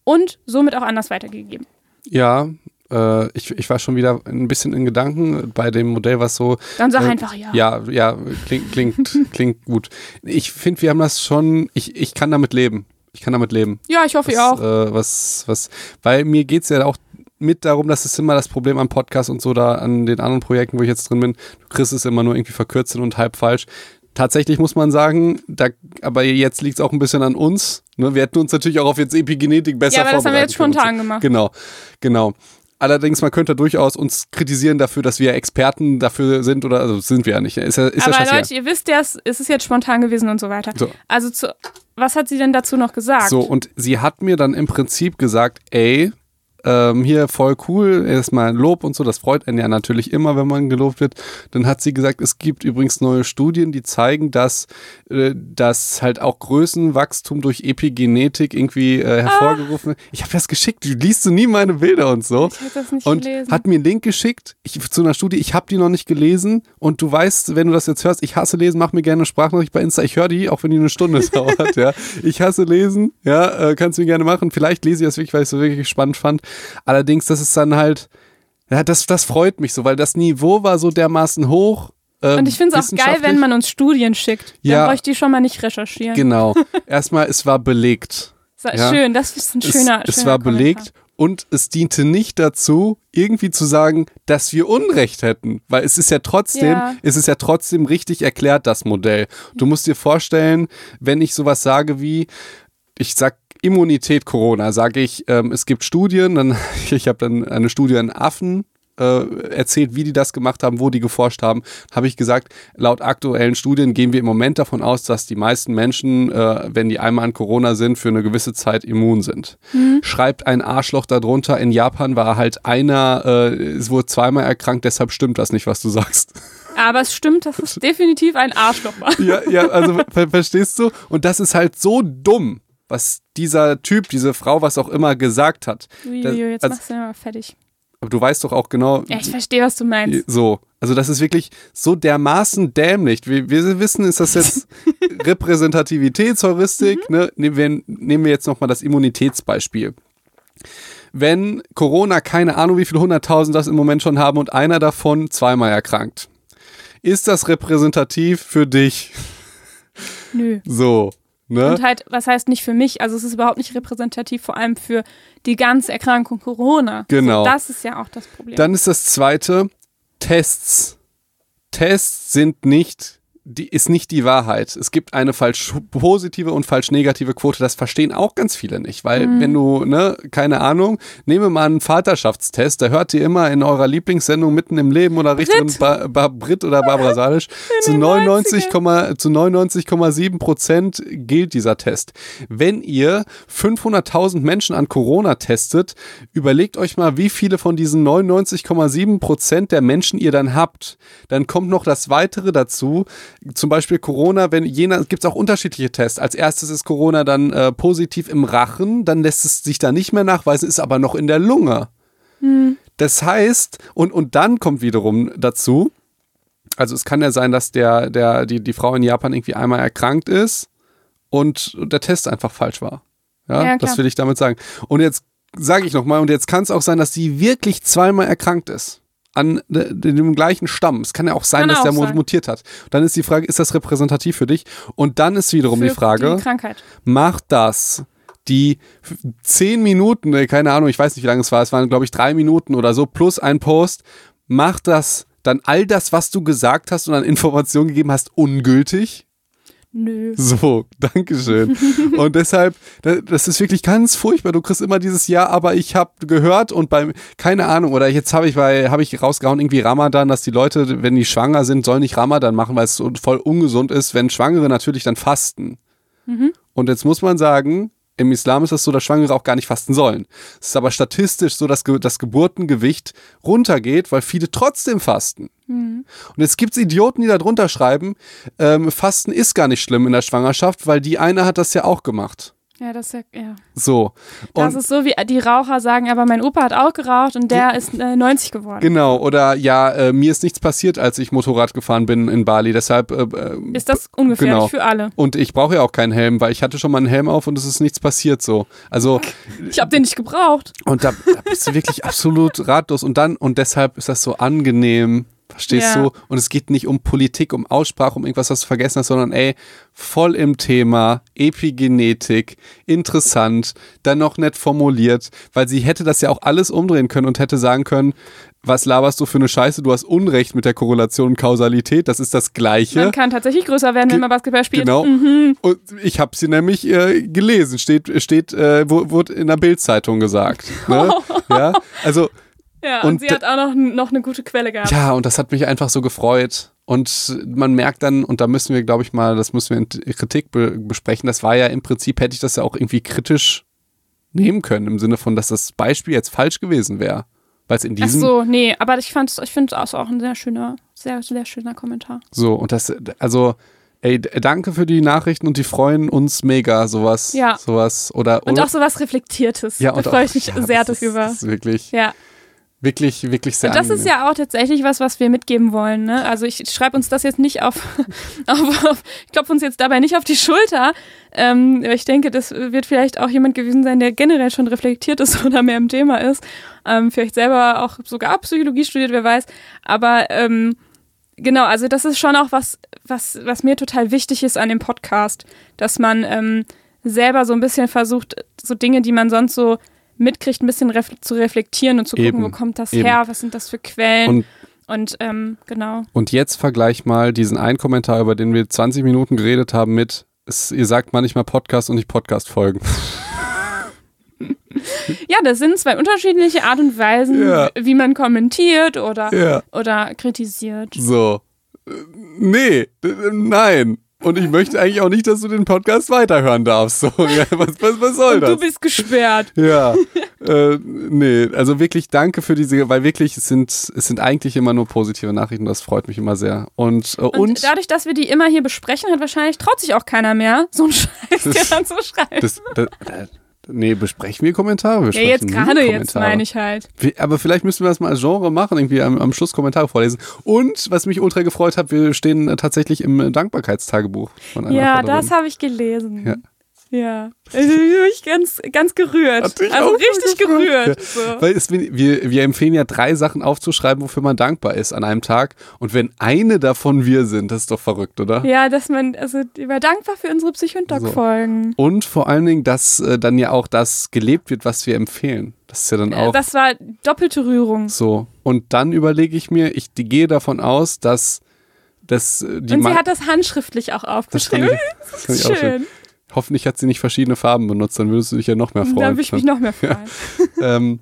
und somit auch anders weitergegeben. ja, äh, ich, ich war schon wieder ein bisschen in Gedanken bei dem Modell, was so Dann sag Äh, einfach ja. Ja, ja, klingt, klingt, <laughs> klingt gut. Ich finde, wir haben das schon, ich, ich kann damit leben. Ich kann damit leben. Ja, ich hoffe, Was, ihr auch. Äh, was, was, weil mir geht es ja auch mit darum, das ist immer das Problem am Podcast und so da an den anderen Projekten, wo ich jetzt drin bin. Du kriegst es immer nur irgendwie verkürzt und halb falsch. Tatsächlich muss man sagen, da, aber jetzt liegt es auch ein bisschen an uns. Ne? Wir hätten uns natürlich auch auf jetzt Epigenetik besser Ja, aber das haben wir jetzt vorbereiten spontan gemacht. Genau, genau. Allerdings, man könnte durchaus uns kritisieren dafür, dass wir Experten dafür sind oder also sind wir ja nicht. Ist ja, ist Aber. Leute, ihr wisst ja, es es ist jetzt spontan gewesen und so weiter. So. Also, zu, was hat sie denn dazu noch gesagt? So, und sie hat mir dann im Prinzip gesagt, ey, ähm, hier voll cool, erstmal Lob und so, das freut einen ja natürlich immer, wenn man gelobt wird. Dann hat sie gesagt, es gibt übrigens neue Studien, die zeigen, dass, äh, dass halt auch Größenwachstum durch Epigenetik irgendwie äh, hervorgerufen wird. Ich habe das geschickt, du liest du nie meine Bilder und so. Ich das nicht und gelesen. hat mir einen Link geschickt ich, zu einer Studie, ich habe die noch nicht gelesen und du weißt, wenn du das jetzt hörst, ich hasse lesen, mach mir gerne eine Sprachnachricht bei Insta, ich höre die, auch wenn die eine Stunde <laughs> dauert, ja. Ich hasse lesen, ja, äh, kannst du mir gerne machen. Vielleicht lese ich das wirklich, weil ich es so wirklich spannend fand. Allerdings, das ist dann halt, ja, das, das freut mich so, weil das Niveau war so dermaßen hoch. ähm, Und ich finde es auch geil, wenn man uns Studien schickt. Ja. Dann bräuchte ich schon mal nicht recherchieren. Genau. <laughs> Erstmal, es war belegt. So, Ja. Schön, das ist ein schöner es, es schöner war Kommentar. belegt und es diente nicht dazu, irgendwie zu sagen, dass wir Unrecht hätten, weil es ist ja trotzdem, Ja. es ist ja trotzdem richtig erklärt, das Modell. Du musst dir vorstellen, wenn ich sowas sage wie, ich sag Immunität Corona, sage ich, ähm, es gibt Studien, dann, <laughs> ich habe dann eine Studie an Affen äh, erzählt, wie die das gemacht haben, wo die geforscht haben, habe ich gesagt, laut aktuellen Studien gehen wir im Moment davon aus, dass die meisten Menschen, äh, wenn die einmal an Corona sind, für eine gewisse Zeit immun sind. Schreibt ein Arschloch darunter, in Japan war halt einer, äh, es wurde zweimal erkrankt, deshalb stimmt das nicht, was du sagst. Aber es stimmt, dass <laughs> es definitiv ein Arschloch war. ja, ja, also ver verstehst du? Und das ist halt so dumm, was dieser Typ, diese Frau, was auch immer gesagt hat. Uiuiui, jetzt also- machst du ja mal fertig. Aber du weißt doch auch genau, Ja, ich verstehe, was du meinst. So, also das ist wirklich so dermaßen dämlich. Wir, wir wissen, ist das jetzt <laughs> Repräsentativitätsheuristik. Ne? Nehmen, wir, nehmen wir jetzt nochmal das Immunitätsbeispiel. Wenn Corona, keine Ahnung, wie viele hunderttausend das im Moment schon haben und einer davon zweimal erkrankt, ist das repräsentativ für dich? Nö. So, ne? Und halt, was heißt nicht für mich? Also es ist überhaupt nicht repräsentativ, vor allem für die ganze Erkrankung Corona. Genau. So, das ist ja auch das Problem. Dann ist das zweite, Tests. Tests sind nicht, die, ist nicht die Wahrheit. Es gibt eine falsch positive und falsch negative Quote. Das verstehen auch ganz viele nicht, weil wenn du, ne, keine Ahnung, nehme mal einen Vaterschaftstest, da hört ihr immer in eurer Lieblingssendung mitten im Leben oder Richterin ba, ba, Brit oder Barbara Salisch, <laughs> zu den 99, zu 99,7 Prozent gilt dieser Test. Wenn ihr 500.000 Menschen an Corona testet, überlegt euch mal, wie viele von diesen 99,7 Prozent der Menschen ihr dann habt. Dann kommt noch das Weitere dazu. Zum Beispiel Corona, wenn jener, gibt es auch unterschiedliche Tests. Als erstes ist Corona dann äh, positiv im Rachen, dann lässt es sich da nicht mehr nachweisen, ist aber noch in der Lunge. Das heißt, und, und dann kommt wiederum dazu, also es kann ja sein, dass der, der, die, die Frau in Japan irgendwie einmal erkrankt ist und der Test einfach falsch war. Ja, Ja, das will ich damit sagen. Und jetzt sage ich nochmal, und jetzt kann es auch sein, dass sie wirklich zweimal erkrankt ist. An de- dem gleichen Stamm. Es kann ja auch sein, Kann dass auch der sein. mutiert hat. Dann ist die Frage, ist das repräsentativ für dich? Und dann ist wiederum für die Frage, Die macht das die zehn Minuten, keine Ahnung, ich weiß nicht, wie lange es war, es waren, glaube ich, drei Minuten oder so, plus ein Post, macht das dann all das, was du gesagt hast und an Informationen gegeben hast, ungültig? Nö. So, Dankeschön. <laughs> und deshalb, da- das ist wirklich ganz furchtbar. Du kriegst immer dieses Ja, aber ich habe gehört und beim, keine Ahnung, oder jetzt habe ich bei, habe ich rausgehauen, irgendwie Ramadan, dass die Leute, wenn die schwanger sind, sollen nicht Ramadan machen, weil es so voll ungesund ist, wenn Schwangere natürlich dann fasten. Und jetzt muss man sagen, im Islam ist es so, dass Schwangere auch gar nicht fasten sollen. Es ist aber statistisch so, dass ge- das Geburtengewicht runtergeht, weil viele trotzdem fasten. Und jetzt gibt es Idioten, die da drunter schreiben, ähm, Fasten ist gar nicht schlimm in der Schwangerschaft, weil die eine hat das ja auch gemacht. Ja, das ist ja, ja. So. Das Und ist so, wie die Raucher sagen, aber mein Opa hat auch geraucht und der ist äh, 90 geworden. genau, oder ja, äh, mir ist nichts passiert, als ich Motorrad gefahren bin in Bali, deshalb äh, äh, Ist das ungefährlich Genau. für alle? und ich brauche ja auch keinen Helm, weil ich hatte schon mal einen Helm auf und es ist nichts passiert so. Also <laughs> Ich habe den nicht gebraucht. Und da, da bist du wirklich absolut <laughs> ratlos. Und dann, und deshalb ist das so angenehm, verstehst Ja. du? Und es geht nicht um Politik, um Aussprache, um irgendwas, was du vergessen hast, sondern ey, voll im Thema, Epigenetik, interessant, dann noch nett formuliert, weil sie hätte das ja auch alles umdrehen können und hätte sagen können, was laberst du für eine Scheiße? Du hast Unrecht mit der Korrelation und Kausalität, das ist das Gleiche. Man kann tatsächlich größer werden, wenn man Basketball spielt. Genau. Mhm. Und ich habe sie nämlich äh, gelesen, steht, steht äh, wurde in der Bildzeitung gesagt. Ne? <laughs> ja, also Ja, und, Und sie hat auch noch, noch eine gute Quelle gehabt. ja, und das hat mich einfach so gefreut. Und man merkt dann, und da müssen wir, glaube ich mal, das müssen wir in Kritik be besprechen. Das war ja im Prinzip, hätte ich das ja auch irgendwie kritisch nehmen können, im Sinne von, dass das Beispiel jetzt falsch gewesen wäre. Weil es in Ach diesem. so, nee, aber ich fand ich finde es auch ein sehr schöner, sehr, sehr schöner Kommentar. So, und das, also, ey, danke für die Nachrichten und die freuen uns mega, sowas. Ja. Sowas. Oder, Und oder auch so was Reflektiertes. ja, da und freue auch- ich mich ja, sehr das darüber. Ist, das ist wirklich, ja. Wirklich, wirklich sehr Und das ist angenehm. ja auch tatsächlich was, was wir mitgeben wollen. Ne? Also ich schreibe uns das jetzt nicht auf, <laughs> auf, auf ich klopfe uns jetzt dabei nicht auf die Schulter. Ähm, ich denke, das wird vielleicht auch jemand gewesen sein, der generell schon reflektiert ist <laughs> oder mehr im Thema ist. Ähm, vielleicht selber auch sogar Psychologie studiert, wer weiß. Aber ähm, genau, also das ist schon auch was, was, was mir total wichtig ist an dem Podcast, dass man ähm, selber so ein bisschen versucht, so Dinge, die man sonst so mitkriegt, ein bisschen ref zu reflektieren und zu gucken, Eben, wo kommt das eben. her, was sind das für Quellen. Und- Und, ähm, genau. Und jetzt vergleich mal diesen einen Kommentar, über den wir 20 Minuten geredet haben, mit, es, ihr sagt manchmal Podcast und nicht Podcast-Folgen. <laughs> Ja, das sind zwei unterschiedliche Art und Weisen, Ja. wie man kommentiert oder, Ja. oder kritisiert. So. Äh, Nee, nein. Und ich möchte eigentlich auch nicht, dass du den Podcast weiterhören darfst. So, was, was, was soll Und das? du bist gesperrt. Ja, äh, nee, also wirklich danke für diese, weil wirklich es sind, es sind eigentlich immer nur positive Nachrichten, das freut mich immer sehr. Und, äh, Und, und, dadurch, dass wir die immer hier besprechen, hat wahrscheinlich traut sich auch keiner mehr, so einen <laughs> Scheiß dir dann zu schreiben. das, das, nee, besprechen wir Kommentare? Wir ja, jetzt gerade jetzt meine ich halt. Aber vielleicht müssen wir das mal als Genre machen, irgendwie am, am Schluss Kommentare vorlesen. Und was mich ultra gefreut hat, wir stehen äh, tatsächlich im äh, Dankbarkeitstagebuch von einer Ja, das habe ich gelesen. Ja. Ja. Also, ich bin mich ganz, ganz gerührt. Also auch richtig gerührt. So. Weil es, wir, wir empfehlen ja drei Sachen aufzuschreiben, wofür man dankbar ist an einem Tag. Und wenn eine davon wir sind, das ist doch verrückt, oder? Ja, dass man, also ich war dankbar für unsere Psych- und Doc-Folgen. Und vor allen Dingen, dass äh, dann ja auch das gelebt wird, was wir empfehlen. Das ist ja dann auch Äh, Das war doppelte Rührung. so. Und dann überlege ich mir, ich gehe davon aus, dass, dass äh, die Und sie Ma- hat das handschriftlich auch das aufgeschrieben. ich, das ich auch <laughs> schön. Hoffentlich hat sie nicht verschiedene Farben benutzt, dann würdest du dich ja noch mehr freuen. Da würde ich mich noch mehr <laughs> freuen. ähm,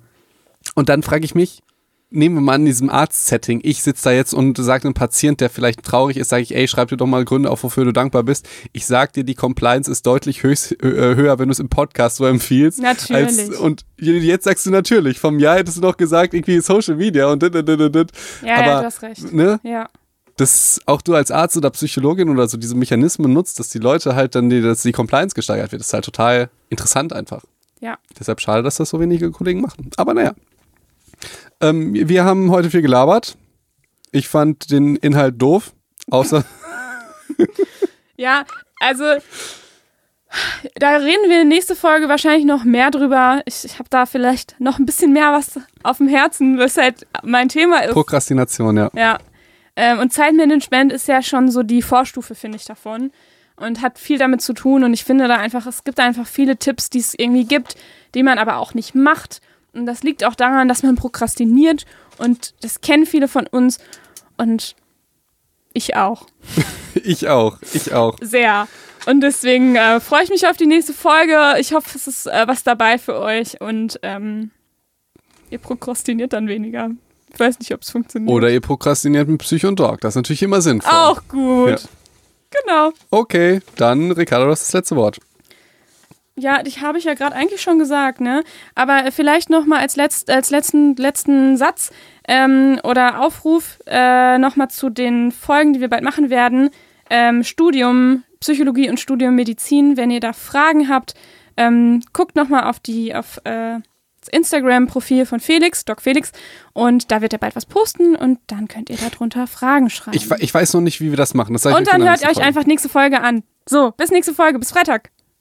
und dann frage ich mich, nehmen wir mal an diesem Arzt-Setting, ich sitze da jetzt und sage einem Patient, der vielleicht traurig ist, sage ich, ey, schreib dir doch mal Gründe auf, wofür du dankbar bist. Ich sag dir, die Compliance ist deutlich höchst, äh, höher, wenn du es im Podcast so empfiehlst. Natürlich. Als, und jetzt sagst du natürlich, vom Jahr hättest du noch gesagt, irgendwie Social Media und dit, dit, dit, dit. Ja, Aber, ja, du hast recht. Ne? Ja. Dass auch du als Arzt oder Psychologin oder so diese Mechanismen nutzt, dass die Leute halt dann, die, dass die Compliance gesteigert wird, das ist halt total interessant einfach. Ja. Deshalb schade, dass das so wenige Kollegen machen. Aber naja. Ähm, wir haben heute viel gelabert. Ich fand den Inhalt doof. Außer, <laughs> Ja, also da reden wir nächste Folge wahrscheinlich noch mehr drüber. Ich, ich habe da vielleicht noch ein bisschen mehr was auf dem Herzen, was halt mein Thema ist. Prokrastination, ja. Ja. Ähm, und Zeitmanagement ist ja schon so die Vorstufe, finde ich, davon. Und hat viel damit zu tun. Und ich finde da einfach, es gibt einfach viele Tipps, die es irgendwie gibt, die man aber auch nicht macht. Und das liegt auch daran, dass man prokrastiniert. Und das kennen viele von uns. Und ich auch. <laughs> Ich auch. Ich auch. Sehr. Und deswegen äh, freue ich mich auf die nächste Folge. Ich hoffe, es ist äh, was dabei für euch. Und ähm, ihr prokrastiniert dann weniger. Ich weiß nicht, ob es funktioniert. Oder ihr prokrastiniert mit Psycho und Dog. Das ist natürlich immer sinnvoll. Auch gut. Ja. Genau. Okay, dann Ricardo, das ist das letzte Wort. Ja, dich habe ich ja gerade eigentlich schon gesagt, ne? Aber vielleicht noch mal als, letzt, als letzten, letzten Satz ähm, oder Aufruf äh, noch mal zu den Folgen, die wir bald machen werden. Ähm, Studium Psychologie und Studium Medizin. Wenn ihr da Fragen habt, ähm, guckt noch mal auf die auf äh, Instagram-Profil von Felix, Doc Felix, und da wird er bald was posten und dann könnt ihr darunter Fragen schreiben. Ich, ich weiß noch nicht, wie wir das machen. Das und dann hört ihr euch Folge. einfach nächste Folge an. So, bis nächste Folge, bis Freitag.